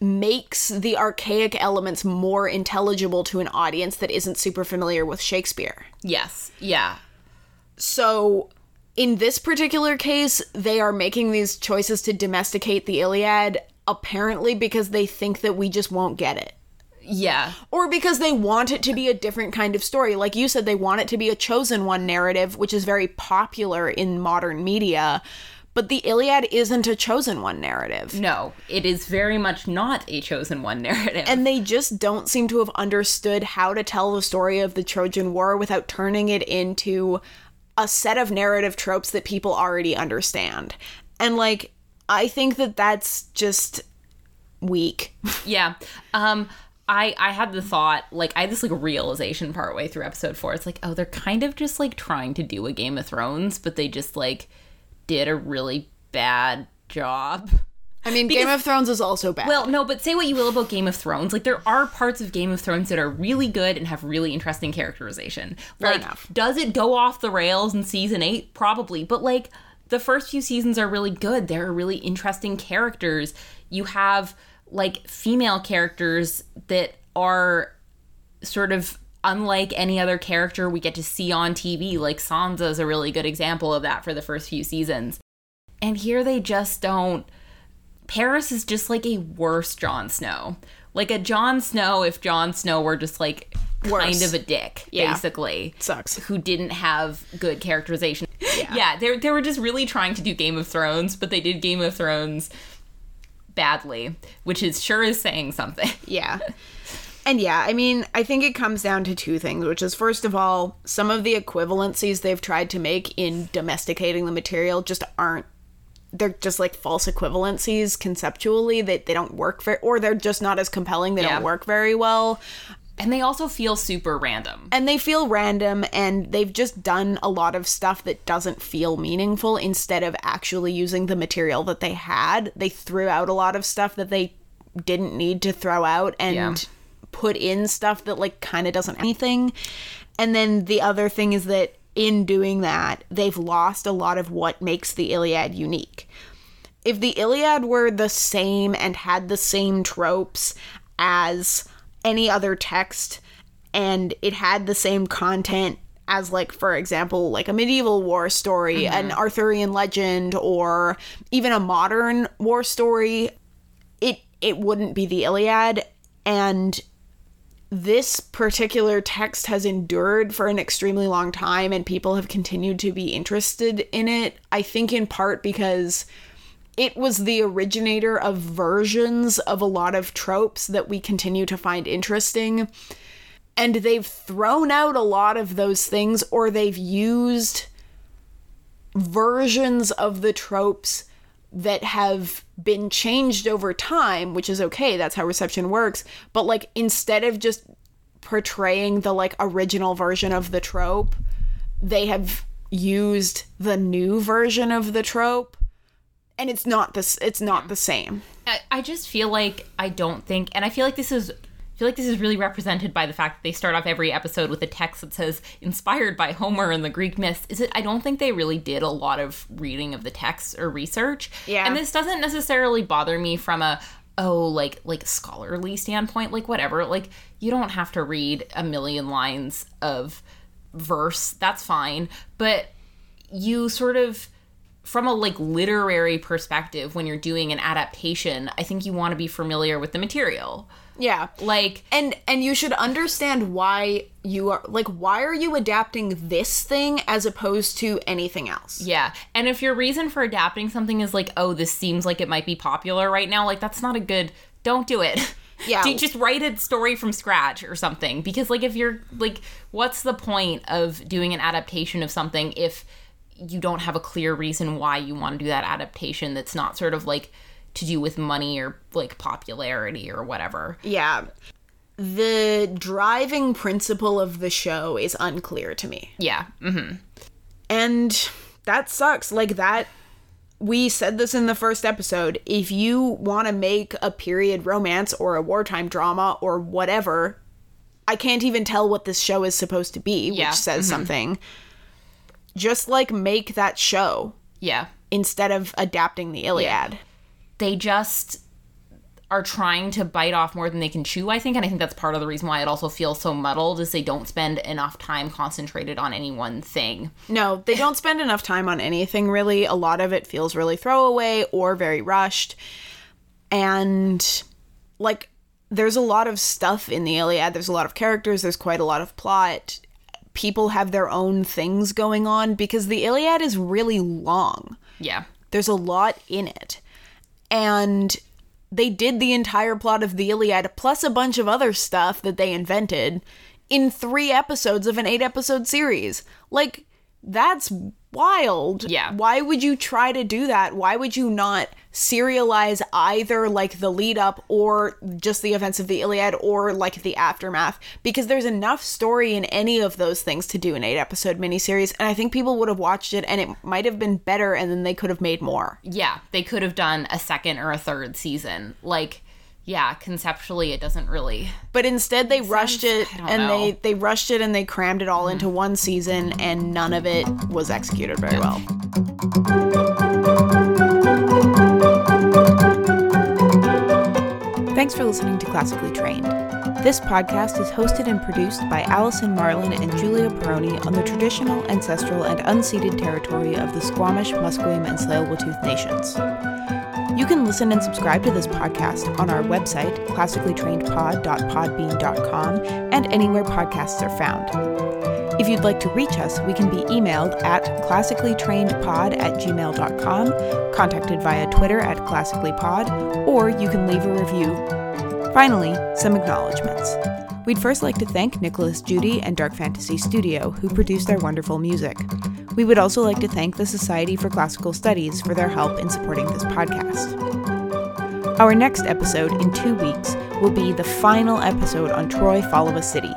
makes the archaic elements more intelligible to an audience that isn't super familiar with Shakespeare. Yes. Yeah. So in this particular case, they are making these choices to domesticate the Iliad apparently because they think that we just won't get it. Yeah. Or because they want it to be a different kind of story. Like you said, they want it to be a chosen one narrative, which is very popular in modern media. But the Iliad isn't a chosen one narrative. No, it is very much not a chosen one narrative. And they just don't seem to have understood how to tell the story of the Trojan War without turning it into a set of narrative tropes that people already understand. And like, I think that that's just weak. *laughs* yeah. Um I I had the thought like I had this like realization partway through episode 4. It's like, oh, they're kind of just like trying to do a Game of Thrones, but they just like did a really bad job. I mean, Game of Thrones is also bad. Well, no, but say what you will about Game of Thrones. Like, there are parts of Game of Thrones that are really good and have really interesting characterization. Fair like, enough. does it go off the rails in season eight? Probably. But, like, the first few seasons are really good. There are really interesting characters. You have, like, female characters that are sort of unlike any other character we get to see on TV. Like, Sansa is a really good example of that for the first few seasons. And here they just don't. Paris is just like a worse Jon Snow. Like a Jon Snow if Jon Snow were just like kind of a dick, Yeah. basically. Sucks. Who didn't have good characterization. Yeah. they they were just really trying to do Game of Thrones, but they did Game of Thrones badly, which is sure is saying something. *laughs* Yeah. And yeah, I mean, I think it comes down to two things, which is first of all, some of the equivalencies they've tried to make in domesticating the material just aren't they're just like false equivalencies conceptually that they don't work very or they're just not as compelling they Yeah. don't work very well And they also feel super random. and they feel random and they've just done a lot of stuff that doesn't feel meaningful instead of actually using the material that they had they threw out a lot of stuff that they didn't need to throw out and Yeah. put in stuff that like kind of doesn't anything and then the other thing is that in doing that they've lost a lot of what makes the iliad unique if the Iliad were the same and had the same tropes as any other text and it had the same content as like for example like a medieval war story mm-hmm. an arthurian legend or even a modern war story it it wouldn't be the iliad. And this particular text has endured for an extremely long time and people have continued to be interested in it i think in part because it was the originator of versions of a lot of tropes that we continue to find interesting. And they've thrown out a lot of those things, or they've used versions of the tropes that have been changed over time, which is okay. That's how reception works. But, like, instead of just portraying the, like, original version of the trope, they have used the new version of the trope and it's not this it's not the same I, I just feel like I don't think, and I feel like this is. I feel like this is really represented by the fact that they start off every episode with a text that says "inspired by Homer and the Greek myths." Is it? I don't think they really did a lot of reading of the text or research. Yeah. and this doesn't necessarily bother me from a oh like like scholarly standpoint. Like whatever. Like you don't have to read a million lines of verse. That's fine, but you sort of from a like literary perspective when you're doing an adaptation, I think you want to be familiar with the material. Yeah. Like And and you should understand why you are like why are you adapting this thing as opposed to anything else? Yeah. And if your reason for adapting something is like, oh, this seems like it might be popular right now, like that's not a good don't do it. *laughs* Yeah. Do- just write a story from scratch or something. Because like if you're like what's the point of doing an adaptation of something if you don't have a clear reason why you want to do that adaptation that's not sort of like to do with money or like popularity or whatever. Yeah. The driving principle of the show is unclear to me. Yeah. hmm And that sucks. Like that we said this in the first episode. If you want to make a period romance or a wartime drama or whatever, I can't even tell what this show is supposed to be, Yeah, which says something. Just like make that show Yeah. instead of adapting the Iliad. they just are trying to bite off more than they can chew i think and i think that's part of the reason why it also feels so muddled is they don't spend enough time concentrated on any one thing No, they don't *laughs* spend enough time on anything really. A lot of it feels really throwaway or very rushed. And like there's a lot of stuff in the Iliad. There's a lot of characters, there's quite a lot of plot. People have their own things going on because the Iliad is really long. yeah There's a lot in it. And they did the entire plot of the Iliad plus a bunch of other stuff that they invented in three episodes of an eight episode series. Like, that's wild. Yeah. Why would you try to do that? Why would you not serialize either like the lead up or just the events of the Iliad or like the aftermath? Because there's enough story in any of those things to do an eight episode miniseries. And I think people would have watched it and it might have been better and then they could have made more. yeah they could have done a second or a third season like yeah conceptually it doesn't really but instead they rushed it and they know. Mm-hmm. they rushed it and they crammed it all into one season and none of it was executed very well thanks for listening to classically trained this podcast is hosted and produced by Allison Marlin and Julia Peroni on the traditional, ancestral, and unceded territory of the Squamish, Musqueam, and Tsleil-Waututh nations. You can listen and subscribe to this podcast on our website, classicallytrainedpod.podbean.com, and anywhere podcasts are found. If you'd like to reach us, we can be emailed at classicallytrainedpod at gmail.com, contacted via Twitter at classicallypod, or you can leave a review. Finally, some acknowledgements. We'd first like to thank Nicolas Jeudy and Dark Fantasy Studio, who produced our wonderful music. We would also like to thank the Society for Classical Studies for their help in supporting this podcast. Our next episode in two weeks will be the final episode on Troy Fall of a City.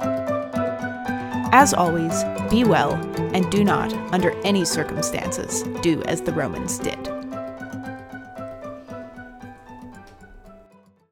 As always, be well and do not, under any circumstances, do as the Romans did.